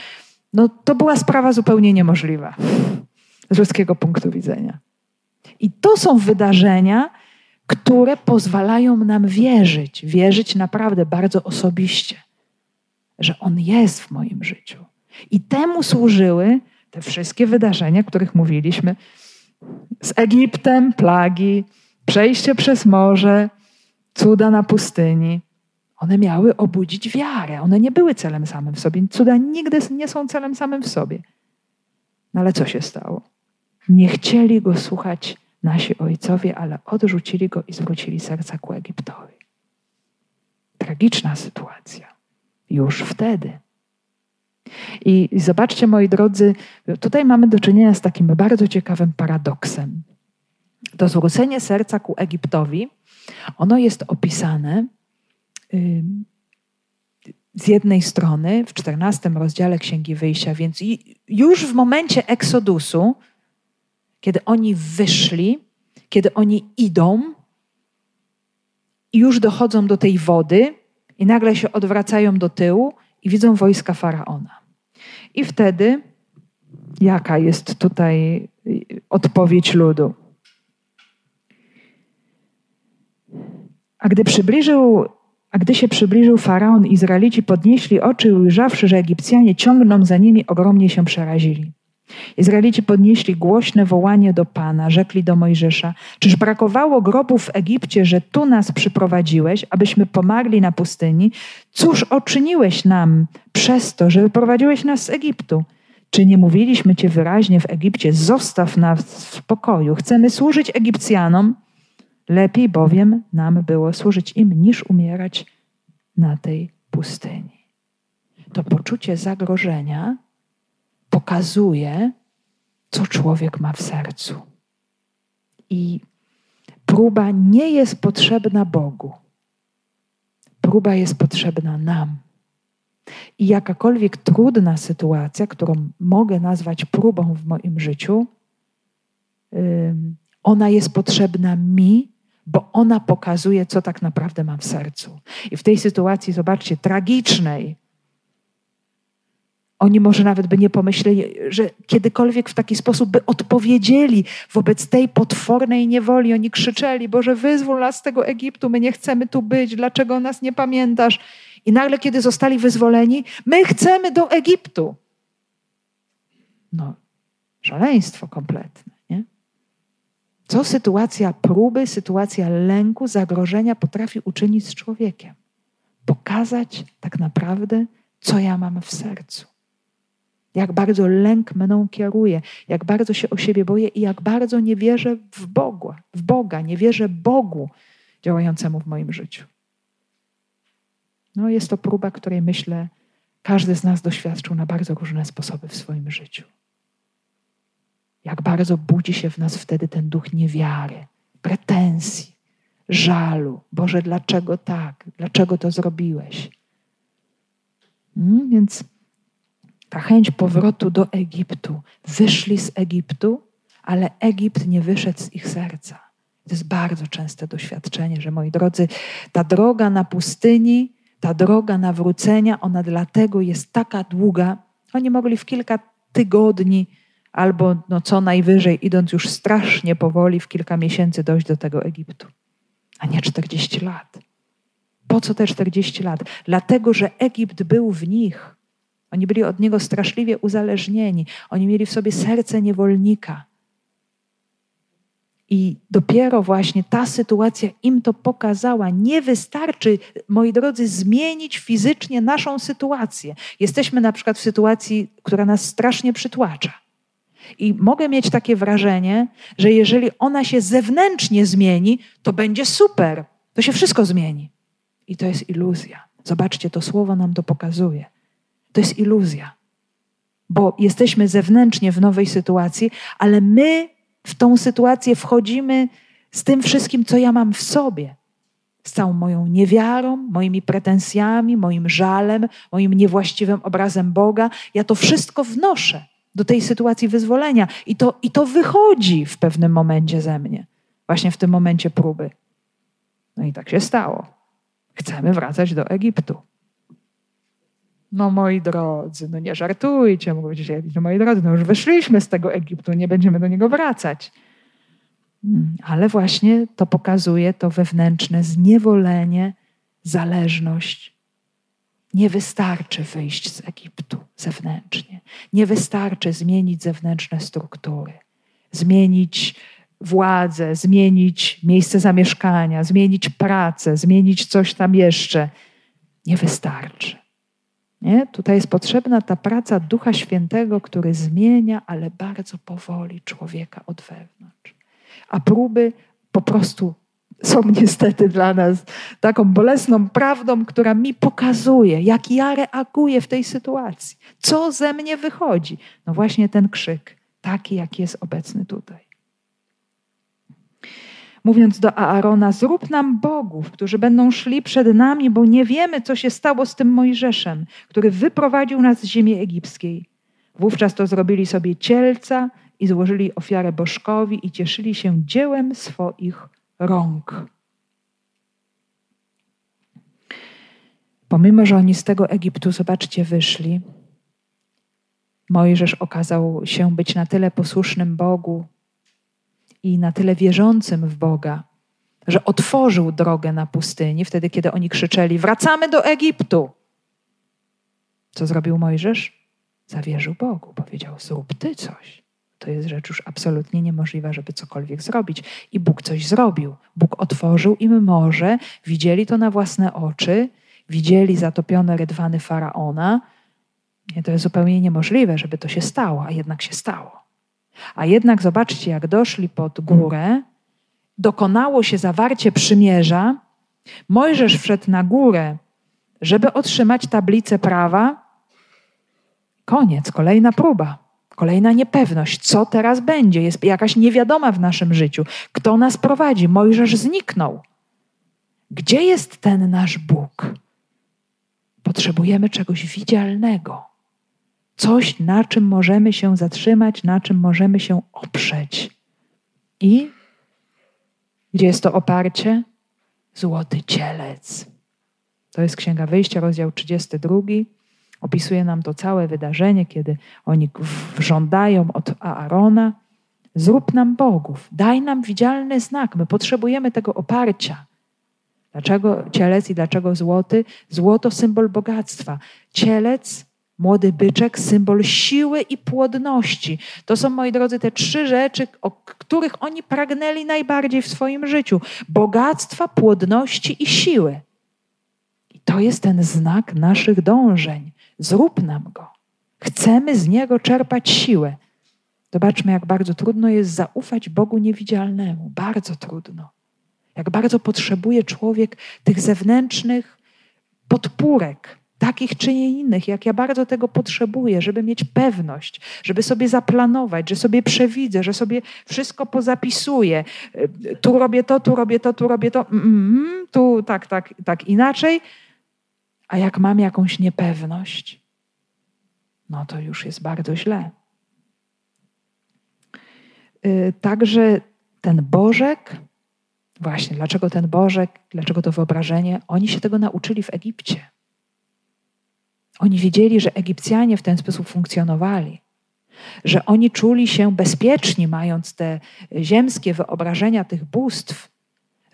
no, to była sprawa zupełnie niemożliwa z ludzkiego punktu widzenia. I to są wydarzenia, które pozwalają nam wierzyć, wierzyć naprawdę bardzo osobiście, że On jest w moim życiu. I temu służyły te wszystkie wydarzenia, o których mówiliśmy, z Egiptem, plagi, przejście przez morze, cuda na pustyni. One miały obudzić wiarę. One nie były celem samym w sobie. Cuda nigdy nie są celem samym w sobie. No ale co się stało? Nie chcieli go słuchać nasi ojcowie, ale odrzucili go i zwrócili serca ku Egiptowi. tragiczna sytuacja. Już wtedy. I, I zobaczcie, moi drodzy, tutaj mamy do czynienia z takim bardzo ciekawym paradoksem. To zwrócenie serca ku Egiptowi, ono jest opisane z jednej strony w czternastym rozdziale Księgi Wyjścia, więc już w momencie eksodusu, kiedy oni wyszli, kiedy oni idą i już dochodzą do tej wody i nagle się odwracają do tyłu i widzą wojska faraona. I wtedy jaka jest tutaj odpowiedź ludu? A gdy przybliżył a gdy się przybliżył faraon, Izraelici podnieśli oczy i ujrzawszy, że Egipcjanie ciągną za nimi, ogromnie się przerazili. Izraelici podnieśli głośne wołanie do Pana, rzekli do Mojżesza: Czyż brakowało grobów w Egipcie, że tu nas przyprowadziłeś, abyśmy pomarli na pustyni? Cóż oczyniłeś nam przez to, że wyprowadziłeś nas z Egiptu? Czy nie mówiliśmy Cię wyraźnie w Egipcie: Zostaw nas w spokoju, chcemy służyć Egipcjanom? Lepiej bowiem nam było służyć im, niż umierać na tej pustyni. To poczucie zagrożenia pokazuje, co człowiek ma w sercu. I próba nie jest potrzebna Bogu. Próba jest potrzebna nam. I jakakolwiek trudna sytuacja, którą mogę nazwać próbą w moim życiu, ona jest potrzebna mi, bo ona pokazuje, co tak naprawdę mam w sercu. I w tej sytuacji, zobaczcie, tragicznej, oni może nawet by nie pomyśleli, że kiedykolwiek w taki sposób by odpowiedzieli wobec tej potwornej niewoli. Oni krzyczeli: Boże, wyzwól nas z tego Egiptu, my nie chcemy tu być, dlaczego nas nie pamiętasz? I nagle, kiedy zostali wyzwoleni, my chcemy do Egiptu. No, szaleństwo kompletne. Co sytuacja próby, sytuacja lęku, zagrożenia potrafi uczynić z człowiekiem? Pokazać tak naprawdę, co ja mam w sercu. Jak bardzo lęk mną kieruje, jak bardzo się o siebie boję i jak bardzo nie wierzę w Boga, w Boga, nie wierzę Bogu działającemu w moim życiu. No, jest to próba, której myślę, każdy z nas doświadczył na bardzo różne sposoby w swoim życiu. Jak bardzo budzi się w nas wtedy ten duch niewiary, pretensji, żalu. Boże, dlaczego tak? Dlaczego to zrobiłeś? Hmm, więc ta chęć powrotu do Egiptu. Wyszli z Egiptu, ale Egipt nie wyszedł z ich serca. To jest bardzo częste doświadczenie, że moi drodzy, ta droga na pustyni, ta droga nawrócenia, ona dlatego jest taka długa. Oni mogli w kilka tygodni albo no co najwyżej, idąc już strasznie powoli, w kilka miesięcy dojść do tego Egiptu, a nie 40 lat. Po co te 40 lat? Dlatego, że Egipt był w nich. Oni byli od niego straszliwie uzależnieni. Oni mieli w sobie serce niewolnika. I dopiero właśnie ta sytuacja im to pokazała. Nie wystarczy, moi drodzy, zmienić fizycznie naszą sytuację. Jesteśmy na przykład w sytuacji, która nas strasznie przytłacza. I mogę mieć takie wrażenie, że jeżeli ona się zewnętrznie zmieni, to będzie super. To się wszystko zmieni. I to jest iluzja. Zobaczcie, to słowo nam to pokazuje. To jest iluzja. Bo jesteśmy zewnętrznie w nowej sytuacji, ale my w tą sytuację wchodzimy z tym wszystkim, co ja mam w sobie. Z całą moją niewiarą, moimi pretensjami, moim żalem, moim niewłaściwym obrazem Boga. Ja to wszystko wnoszę do tej sytuacji wyzwolenia. I to, I to wychodzi w pewnym momencie ze mnie, właśnie w tym momencie próby. No i tak się stało. Chcemy wracać do Egiptu. No moi drodzy, no nie żartujcie, mówicie, no moi drodzy, no już wyszliśmy z tego Egiptu, nie będziemy do niego wracać. Hmm, ale właśnie to pokazuje to wewnętrzne zniewolenie, zależność nie wystarczy wyjść z Egiptu zewnętrznie. Nie wystarczy zmienić zewnętrzne struktury, zmienić władzę, zmienić miejsce zamieszkania, zmienić pracę, zmienić coś tam jeszcze. Nie wystarczy. Nie? Tutaj jest potrzebna ta praca Ducha Świętego, który zmienia, ale bardzo powoli człowieka od wewnątrz. A próby po prostu są niestety dla nas taką bolesną prawdą, która mi pokazuje, jak ja reaguję w tej sytuacji. Co ze mnie wychodzi? No właśnie ten krzyk, taki jaki jest obecny tutaj. Mówiąc do Aarona, zrób nam bogów, którzy będą szli przed nami, bo nie wiemy, co się stało z tym Mojżeszem, który wyprowadził nas z ziemi egipskiej. Wówczas to zrobili sobie cielca i złożyli ofiarę bożkowi i cieszyli się dziełem swoich rąk. Pomimo, że oni z tego Egiptu, zobaczcie, wyszli, Mojżesz okazał się być na tyle posłusznym Bogu i na tyle wierzącym w Boga, że otworzył drogę na pustyni, wtedy kiedy oni krzyczeli: Wracamy do Egiptu. Co zrobił Mojżesz? Zawierzył Bogu, powiedział: Zrób ty coś. To jest rzecz już absolutnie niemożliwa, żeby cokolwiek zrobić. I Bóg coś zrobił. Bóg otworzył im morze, widzieli to na własne oczy, widzieli zatopione rydwany faraona. To jest zupełnie niemożliwe, żeby to się stało, a jednak się stało. A jednak zobaczcie, jak doszli pod górę, dokonało się zawarcie przymierza. Mojżesz wszedł na górę, żeby otrzymać tablicę prawa. Koniec, kolejna próba. Kolejna niepewność, co teraz będzie, jest jakaś niewiadoma w naszym życiu. Kto nas prowadzi? Mojżesz zniknął. Gdzie jest ten nasz Bóg? Potrzebujemy czegoś widzialnego, coś, na czym możemy się zatrzymać, na czym możemy się oprzeć. I gdzie jest to oparcie? Złoty cielec. To jest Księga Wyjścia, rozdział 32. Opisuje nam to całe wydarzenie, kiedy oni żądają od Aarona: zrób nam bogów, daj nam widzialny znak. My potrzebujemy tego oparcia. Dlaczego cielec i dlaczego złoty? Złoto symbol bogactwa. Cielec, młody byczek, symbol siły i płodności. To są, moi drodzy, te trzy rzeczy, o których oni pragnęli najbardziej w swoim życiu: bogactwa, płodności i siły. I to jest ten znak naszych dążeń. Zrób nam go. Chcemy z niego czerpać siłę. Zobaczmy, jak bardzo trudno jest zaufać Bogu niewidzialnemu. Bardzo trudno. Jak bardzo potrzebuje człowiek tych zewnętrznych podpórek, takich czy nie innych, jak ja bardzo tego potrzebuję, żeby mieć pewność, żeby sobie zaplanować, że sobie przewidzę, że sobie wszystko pozapisuję. Tu robię to, tu robię to, tu robię to, mm, mm tu tak, tak, tak inaczej. A jak mam jakąś niepewność, no to już jest bardzo źle. Y, także ten Bożek, właśnie dlaczego ten Bożek, dlaczego to wyobrażenie, oni się tego nauczyli w Egipcie. Oni wiedzieli, że Egipcjanie w ten sposób funkcjonowali, że oni czuli się bezpieczni, mając te ziemskie wyobrażenia tych bóstw,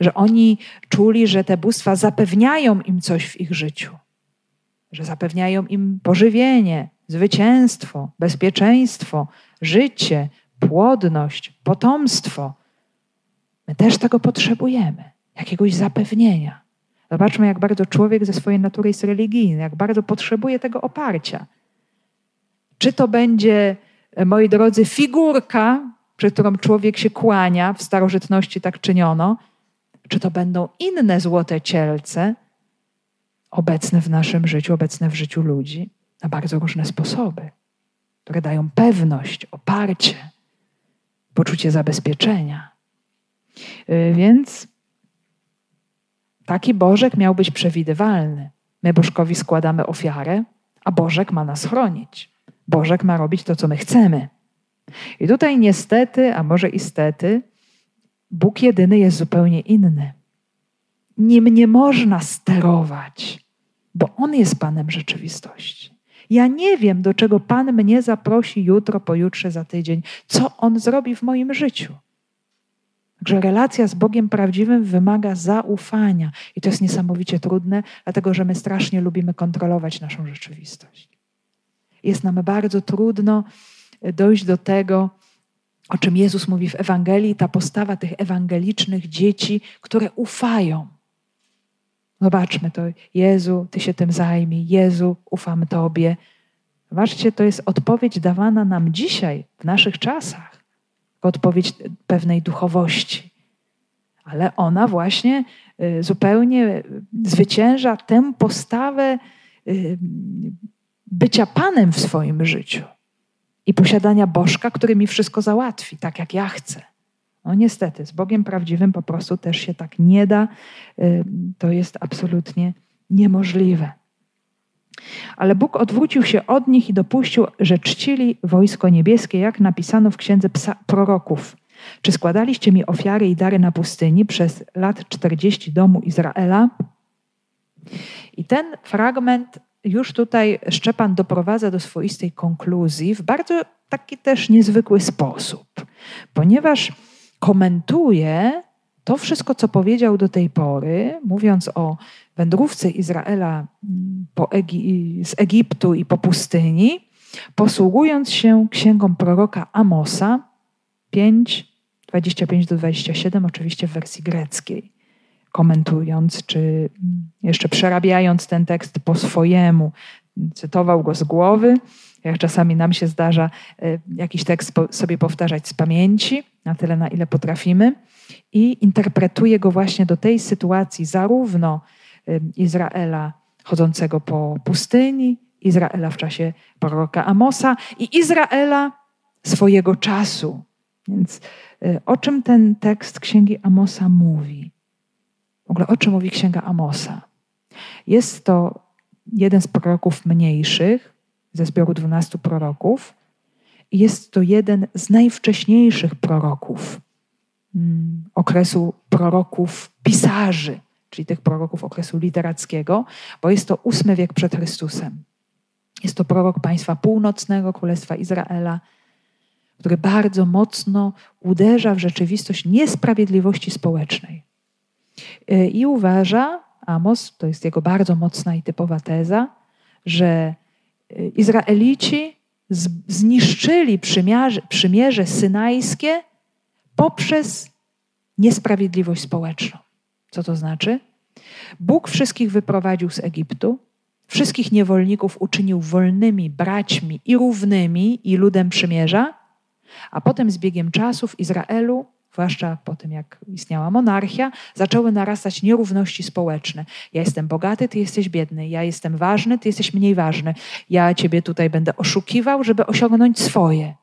że oni czuli, że te bóstwa zapewniają im coś w ich życiu że zapewniają im pożywienie, zwycięstwo, bezpieczeństwo, życie, płodność, potomstwo. My też tego potrzebujemy, jakiegoś zapewnienia. Zobaczmy, jak bardzo człowiek ze swojej natury jest religijny, jak bardzo potrzebuje tego oparcia. Czy to będzie, moi drodzy, figurka, przed którą człowiek się kłania, w starożytności tak czyniono, czy to będą inne złote cielce, obecne w naszym życiu, obecne w życiu ludzi na bardzo różne sposoby, które dają pewność, oparcie, poczucie zabezpieczenia. Y, więc taki Bożek miał być przewidywalny. My Bożkowi składamy ofiarę, a Bożek ma nas chronić. Bożek ma robić to, co my chcemy. I tutaj niestety, a może istety, Bóg jedyny jest zupełnie inny. Nim nie można sterować bo On jest Panem rzeczywistości. Ja nie wiem, do czego Pan mnie zaprosi jutro, pojutrze, za tydzień, co On zrobi w moim życiu. Także relacja z Bogiem prawdziwym wymaga zaufania. I to jest niesamowicie trudne, dlatego że my strasznie lubimy kontrolować naszą rzeczywistość. Jest nam bardzo trudno dojść do tego, o czym Jezus mówi w Ewangelii, ta postawa tych ewangelicznych dzieci, które ufają. Zobaczmy to. Jezu, Ty się tym zajmij. Jezu, ufam Tobie. Zobaczcie, to jest odpowiedź dawana nam dzisiaj, w naszych czasach. Odpowiedź pewnej duchowości. ale ona właśnie y, zupełnie zwycięża tę postawę y, bycia panem w swoim życiu i posiadania bożka, który mi wszystko załatwi, tak jak ja chcę. No niestety, z Bogiem prawdziwym po prostu też się tak nie da. Y, to jest absolutnie niemożliwe. Ale Bóg odwrócił się od nich i dopuścił, że czcili wojsko niebieskie, jak napisano w księdze psa, proroków. Czy składaliście mi ofiary i dary na pustyni przez lat 40 domu Izraela? I ten fragment już tutaj Szczepan doprowadza do swoistej konkluzji w bardzo taki też niezwykły sposób, ponieważ komentuje to wszystko, co powiedział do tej pory, mówiąc o wędrówce Izraela mm, Egi z Egiptu i po pustyni, posługując się księgą proroka Amosa 5, 25 do 27, oczywiście w wersji greckiej, komentując czy mm, jeszcze przerabiając ten tekst po swojemu. Cytował go z głowy, jak czasami nam się zdarza e, jakiś tekst sobie powtarzać z pamięci, na tyle na ile potrafimy, i interpretuje go właśnie do tej sytuacji zarówno Izraela chodzącego po pustyni, Izraela w czasie proroka Amosa i Izraela swojego czasu. Więc y, o czym ten tekst księgi Amosa mówi? W ogóle o czym mówi księga Amosa? Jest to jeden z proroków mniejszych ze zbioru dwunastu proroków. Jest to jeden z najwcześniejszych proroków mm, okresu proroków pisarzy czyli tych proroków okresu literackiego, bo jest to ósmy wiek przed Chrystusem. Jest to prorok państwa północnego, Królestwa Izraela, który bardzo mocno uderza w rzeczywistość niesprawiedliwości społecznej. I uważa, Amos, to jest jego bardzo mocna i typowa teza, że Izraelici zniszczyli przymierze, przymierze synajskie poprzez niesprawiedliwość społeczną. Co to znaczy? Bóg wszystkich wyprowadził z Egiptu, wszystkich niewolników uczynił wolnymi braćmi i równymi i ludem przymierza, a potem z biegiem czasów w Izraelu, zwłaszcza po tym jak istniała monarchia, zaczęły narastać nierówności społeczne. Ja jestem bogaty, ty jesteś biedny, ja jestem ważny, ty jesteś mniej ważny. Ja ciebie tutaj będę oszukiwał, żeby osiągnąć swoje.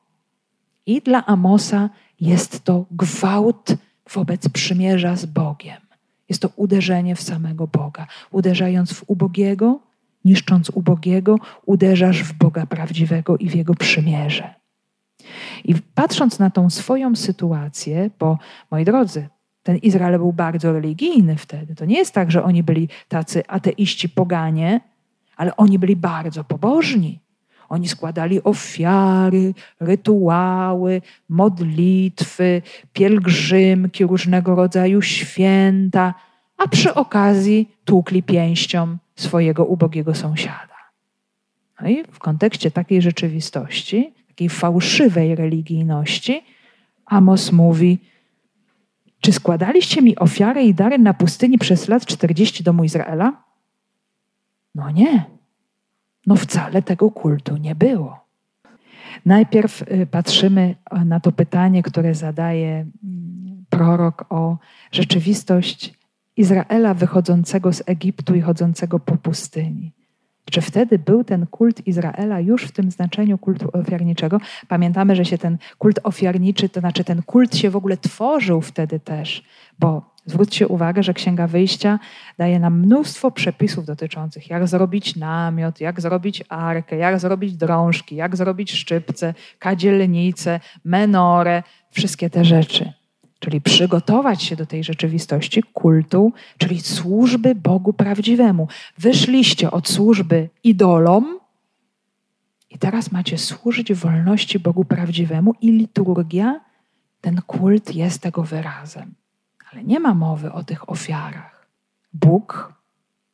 I dla Amosa jest to gwałt wobec przymierza z Bogiem. Jest to uderzenie w samego Boga. Uderzając w ubogiego, niszcząc ubogiego, uderzasz w Boga prawdziwego i w Jego przymierze. I patrząc na tą swoją sytuację, bo moi drodzy, ten Izrael był bardzo religijny wtedy. To nie jest tak, że oni byli tacy ateiści, poganie, ale oni byli bardzo pobożni. Oni składali ofiary, rytuały, modlitwy, pielgrzymki, różnego rodzaju święta, a przy okazji tłukli pięścią swojego ubogiego sąsiada. No i w kontekście takiej rzeczywistości, takiej fałszywej religijności, Amos mówi: Czy składaliście mi ofiary i dary na pustyni przez lat 40 domu Izraela? No nie. No wcale tego kultu nie było. Najpierw y, patrzymy na to pytanie, które zadaje mm, prorok o rzeczywistość Izraela wychodzącego z Egiptu i chodzącego po pustyni. Czy wtedy był ten kult Izraela już w tym znaczeniu kultu ofiarniczego? Pamiętamy, że się ten kult ofiarniczy, to znaczy ten kult się w ogóle tworzył wtedy też, bo Zwróćcie uwagę, że Księga Wyjścia daje nam mnóstwo przepisów dotyczących, jak zrobić namiot, jak zrobić arkę, jak zrobić drążki, jak zrobić szczypce, kadzielnice, menorę, wszystkie te rzeczy. Czyli przygotować się do tej rzeczywistości kultu, czyli służby Bogu prawdziwemu. Wyszliście od służby idolom i teraz macie służyć wolności Bogu prawdziwemu i liturgia, ten kult jest tego wyrazem. Ale nie ma mowy o tych ofiarach. Bóg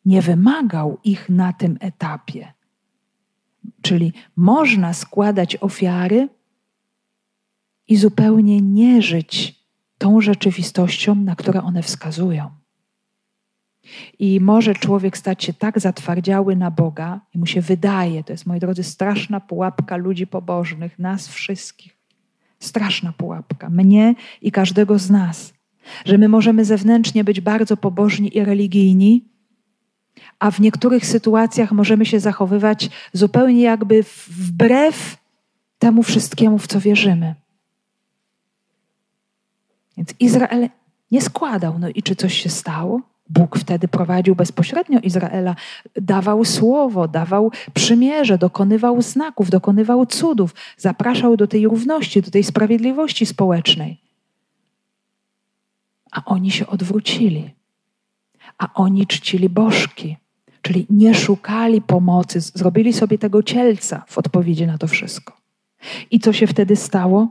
nie wymagał ich na tym etapie. Czyli można składać ofiary i zupełnie nie żyć tą rzeczywistością, na którą one wskazują. I może człowiek stać się tak zatwardziały na Boga, i mu się wydaje, to jest, moi drodzy, straszna pułapka ludzi pobożnych, nas wszystkich. Straszna pułapka, mnie i każdego z nas Że my możemy zewnętrznie być bardzo pobożni i religijni, a w niektórych sytuacjach możemy się zachowywać zupełnie jakby wbrew temu wszystkiemu, w co wierzymy. Więc Izrael nie składał. No i czy coś się stało? Bóg wtedy prowadził bezpośrednio Izraela, dawał słowo, dawał przymierze, dokonywał znaków, dokonywał cudów, zapraszał do tej równości, do tej sprawiedliwości społecznej. A oni się odwrócili, a oni czcili bożki, czyli nie szukali pomocy, zrobili sobie tego cielca w odpowiedzi na to wszystko. I co się wtedy stało?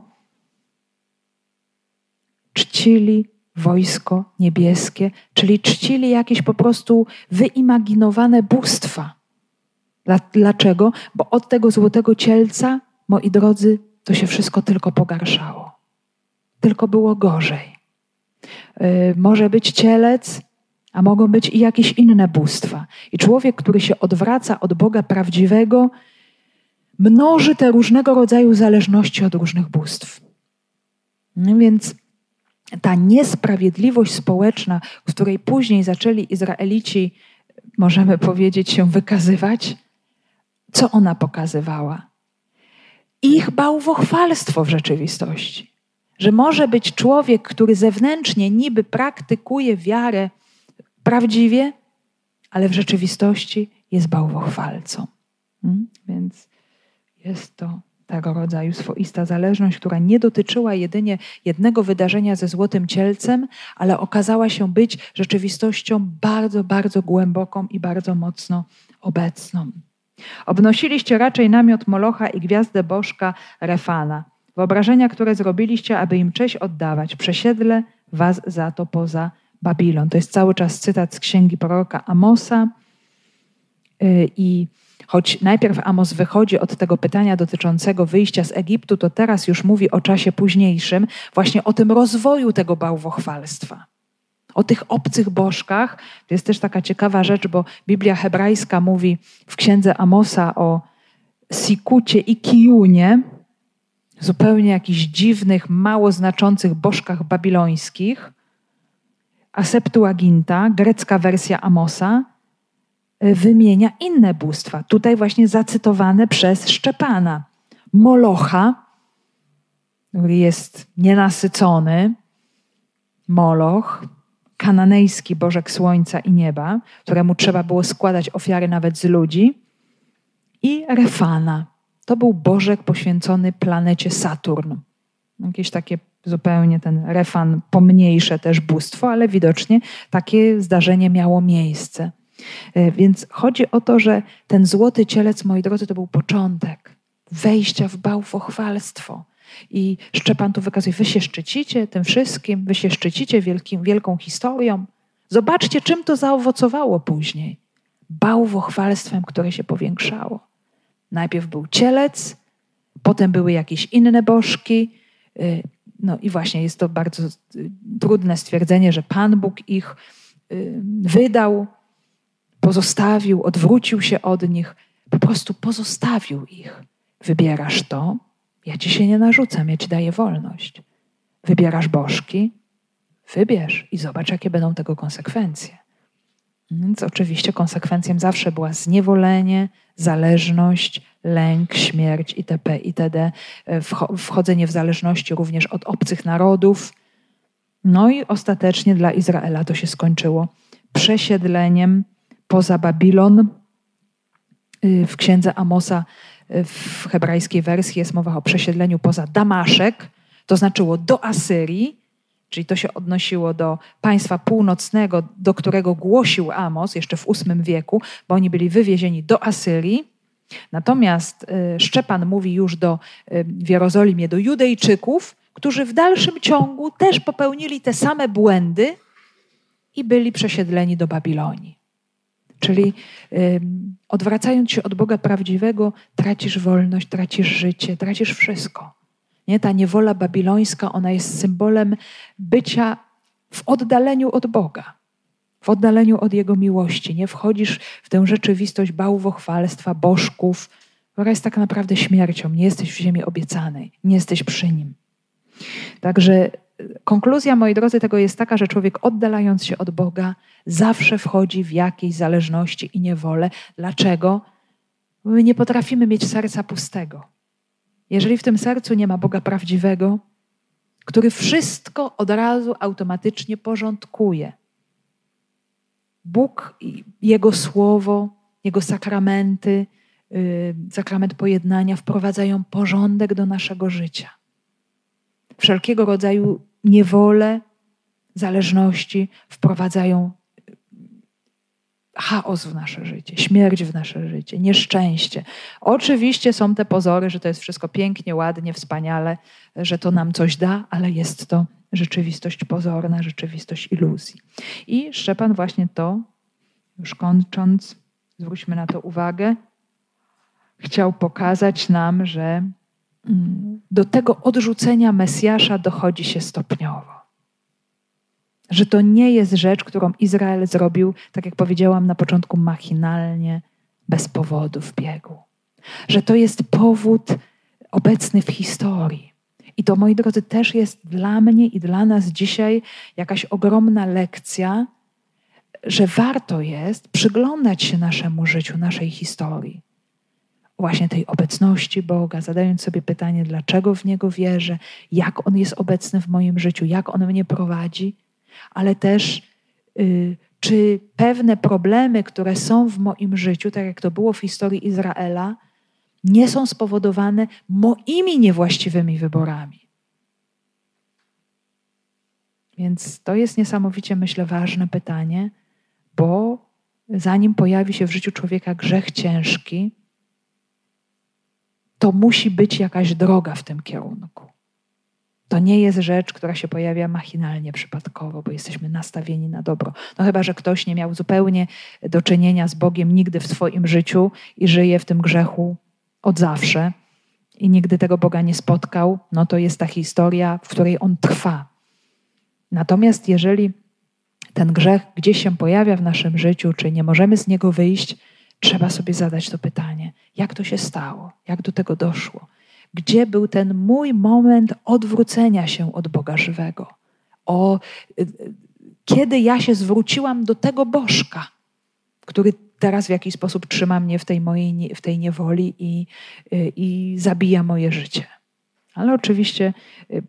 Czcili wojsko niebieskie, czyli czcili jakieś po prostu wyimaginowane bóstwa. Dlaczego? Bo od tego złotego cielca, moi drodzy, to się wszystko tylko pogarszało. Tylko było gorzej. Yy, może być cielec, a mogą być i jakieś inne bóstwa. I człowiek, który się odwraca od Boga prawdziwego, mnoży te różnego rodzaju zależności od różnych bóstw. No więc ta niesprawiedliwość społeczna, w której później zaczęli Izraelici, możemy powiedzieć, się wykazywać, co ona pokazywała? Ich bałwochwalstwo w rzeczywistości. Że może być człowiek, który zewnętrznie niby praktykuje wiarę prawdziwie, ale w rzeczywistości jest bałwochwalcą. Hmm? Więc jest to tego rodzaju swoista zależność, która nie dotyczyła jedynie jednego wydarzenia ze złotym cielcem, ale okazała się być rzeczywistością bardzo, bardzo głęboką i bardzo mocno obecną. Obnosiliście raczej namiot Molocha i gwiazdę Bożka Refana. Wyobrażenia, które zrobiliście, aby im cześć oddawać, przesiedlę was za to poza Babilon. To jest cały czas cytat z księgi proroka Amosa. Y, I Choć najpierw Amos wychodzi od tego pytania dotyczącego wyjścia z Egiptu, to teraz już mówi o czasie późniejszym, właśnie o tym rozwoju tego bałwochwalstwa. O tych obcych bożkach. To jest też taka ciekawa rzecz, bo Biblia hebrajska mówi w księdze Amosa o Sikucie i Kijunie, zupełnie jakichś dziwnych, mało znaczących bożkach babilońskich. A Septuaginta, grecka wersja Amosa, wymienia inne bóstwa. Tutaj właśnie zacytowane przez Szczepana. Molocha, który jest nienasycony, Moloch, kananejski bożek słońca i nieba, któremu trzeba było składać ofiary nawet z ludzi, i Refana. To był bożek poświęcony planecie Saturn. Jakieś takie zupełnie ten Refan pomniejsze też bóstwo, ale widocznie takie zdarzenie miało miejsce. E, więc chodzi o to, że ten złoty cielec, moi drodzy, to był początek wejścia w bałwochwalstwo. I Szczepan tu wykazuje, wy się szczycicie tym wszystkim, wy się szczycicie wielkim, wielką historią. Zobaczcie, czym to zaowocowało później. Bałwochwalstwem, które się powiększało. Najpierw był cielec, potem były jakieś inne bożki. E, no i właśnie jest to bardzo e, trudne stwierdzenie, że Pan Bóg ich wydał pozostawił, odwrócił się od nich, po prostu pozostawił ich. Wybierasz to, ja ci się nie narzucam, ja ci daję wolność. Wybierasz bożki, wybierz i zobacz, jakie będą tego konsekwencje. Więc oczywiście konsekwencją zawsze była zniewolenie, zależność, lęk, śmierć itp. itd. Wchodzenie w zależności również od obcych narodów. No i ostatecznie dla Izraela to się skończyło przesiedleniem poza Babilon. Y, w księdze Amosa y, w hebrajskiej wersji jest mowa o przesiedleniu poza Damaszek, to znaczyło do Asyrii, czyli to się odnosiło do państwa północnego, do którego głosił Amos jeszcze w VIII wieku, bo oni byli wywiezieni do Asyrii. Natomiast y, Szczepan mówi już do, w Jerozolimie do Judejczyków, którzy w dalszym ciągu też popełnili te same błędy i byli przesiedleni do Babilonii. Czyli odwracając się od Boga prawdziwego, tracisz wolność, tracisz życie, tracisz wszystko. Nie? Ta niewola babilońska, ona jest symbolem bycia w oddaleniu od Boga, w oddaleniu od Jego miłości. Nie wchodzisz w tę rzeczywistość bałwochwalstwa, bożków, która jest tak naprawdę śmiercią. Nie jesteś w ziemi obiecanej, nie jesteś przy Nim. Także konkluzja, moi drodzy, tego jest taka, że człowiek oddalając się od Boga zawsze wchodzi w jakieś zależności i niewolę. Dlaczego? Bo my nie potrafimy mieć serca pustego. Jeżeli w tym sercu nie ma Boga prawdziwego, który wszystko od razu automatycznie porządkuje. Bóg, Jego słowo, Jego sakramenty, yy, sakrament pojednania wprowadzają porządek do naszego życia. Wszelkiego rodzaju niewolę, zależności wprowadzają chaos w nasze życie, śmierć w nasze życie, nieszczęście. Oczywiście są te pozory, że to jest wszystko pięknie, ładnie, wspaniale, że to nam coś da, ale jest to rzeczywistość pozorna, rzeczywistość iluzji. I Szczepan właśnie to, już kończąc, zwróćmy na to uwagę, chciał pokazać nam, że do tego odrzucenia Mesjasza dochodzi się stopniowo. Że to nie jest rzecz, którą Izrael zrobił, tak jak powiedziałam na początku, machinalnie, bez powodu w biegu. Że to jest powód obecny w historii. I to, moi drodzy, też jest dla mnie i dla nas dzisiaj jakaś ogromna lekcja, że warto jest przyglądać się naszemu życiu, naszej historii. Właśnie tej obecności Boga, zadając sobie pytanie, dlaczego w Niego wierzę, jak On jest obecny w moim życiu, jak On mnie prowadzi ale też y, czy pewne problemy, które są w moim życiu, tak jak to było w historii Izraela, nie są spowodowane moimi niewłaściwymi wyborami. Więc to jest niesamowicie, myślę, ważne pytanie, bo zanim pojawi się w życiu człowieka grzech ciężki, to musi być jakaś droga w tym kierunku. To nie jest rzecz, która się pojawia machinalnie, przypadkowo, bo jesteśmy nastawieni na dobro. No chyba, że ktoś nie miał zupełnie do czynienia z Bogiem nigdy w swoim życiu i żyje w tym grzechu od zawsze i nigdy tego Boga nie spotkał, no to jest ta historia, w której on trwa. Natomiast jeżeli ten grzech gdzieś się pojawia w naszym życiu, czy nie możemy z niego wyjść, trzeba sobie zadać to pytanie: jak to się stało? Jak do tego doszło? gdzie był ten mój moment odwrócenia się od Boga żywego. O, y, y, kiedy ja się zwróciłam do tego Bożka, który teraz w jakiś sposób trzyma mnie w tej mojej w tej niewoli i, y, i zabija moje życie. Ale oczywiście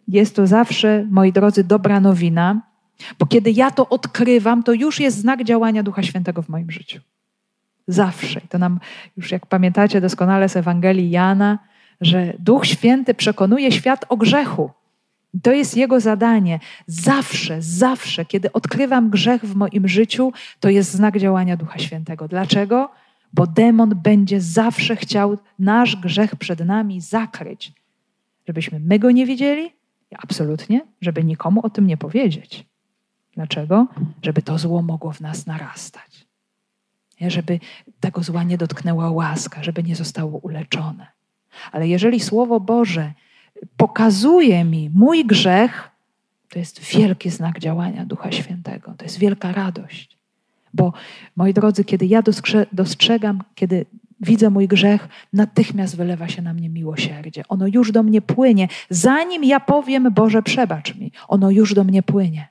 jest to zawsze, moi drodzy, dobra nowina, bo kiedy ja to odkrywam, to już jest znak działania Ducha Świętego w moim życiu. Zawsze. I to nam już, jak pamiętacie doskonale z Ewangelii Jana, że Duch Święty przekonuje świat o grzechu. To jest Jego zadanie. Zawsze, zawsze, kiedy odkrywam grzech w moim życiu, to jest znak działania Ducha Świętego. Dlaczego? Bo demon będzie zawsze chciał nasz grzech przed nami zakryć. Żebyśmy my go nie widzieli? Absolutnie, żeby nikomu o tym nie powiedzieć. Dlaczego? Żeby to zło mogło w nas narastać. Żeby tego zła nie dotknęła łaska, żeby nie zostało uleczone. Ale jeżeli Słowo Boże pokazuje mi mój grzech, to jest wielki znak działania Ducha Świętego. To jest wielka radość. Bo, moi drodzy, kiedy ja dostrzegam, kiedy widzę mój grzech, natychmiast wylewa się na mnie miłosierdzie. Ono już do mnie płynie. Zanim ja powiem, Boże, przebacz mi, ono już do mnie płynie.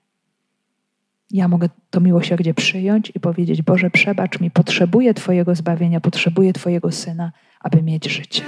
Ja mogę to miłosierdzie przyjąć i powiedzieć: Boże, przebacz mi, potrzebuję Twojego zbawienia, potrzebuję Twojego syna, aby mieć życie.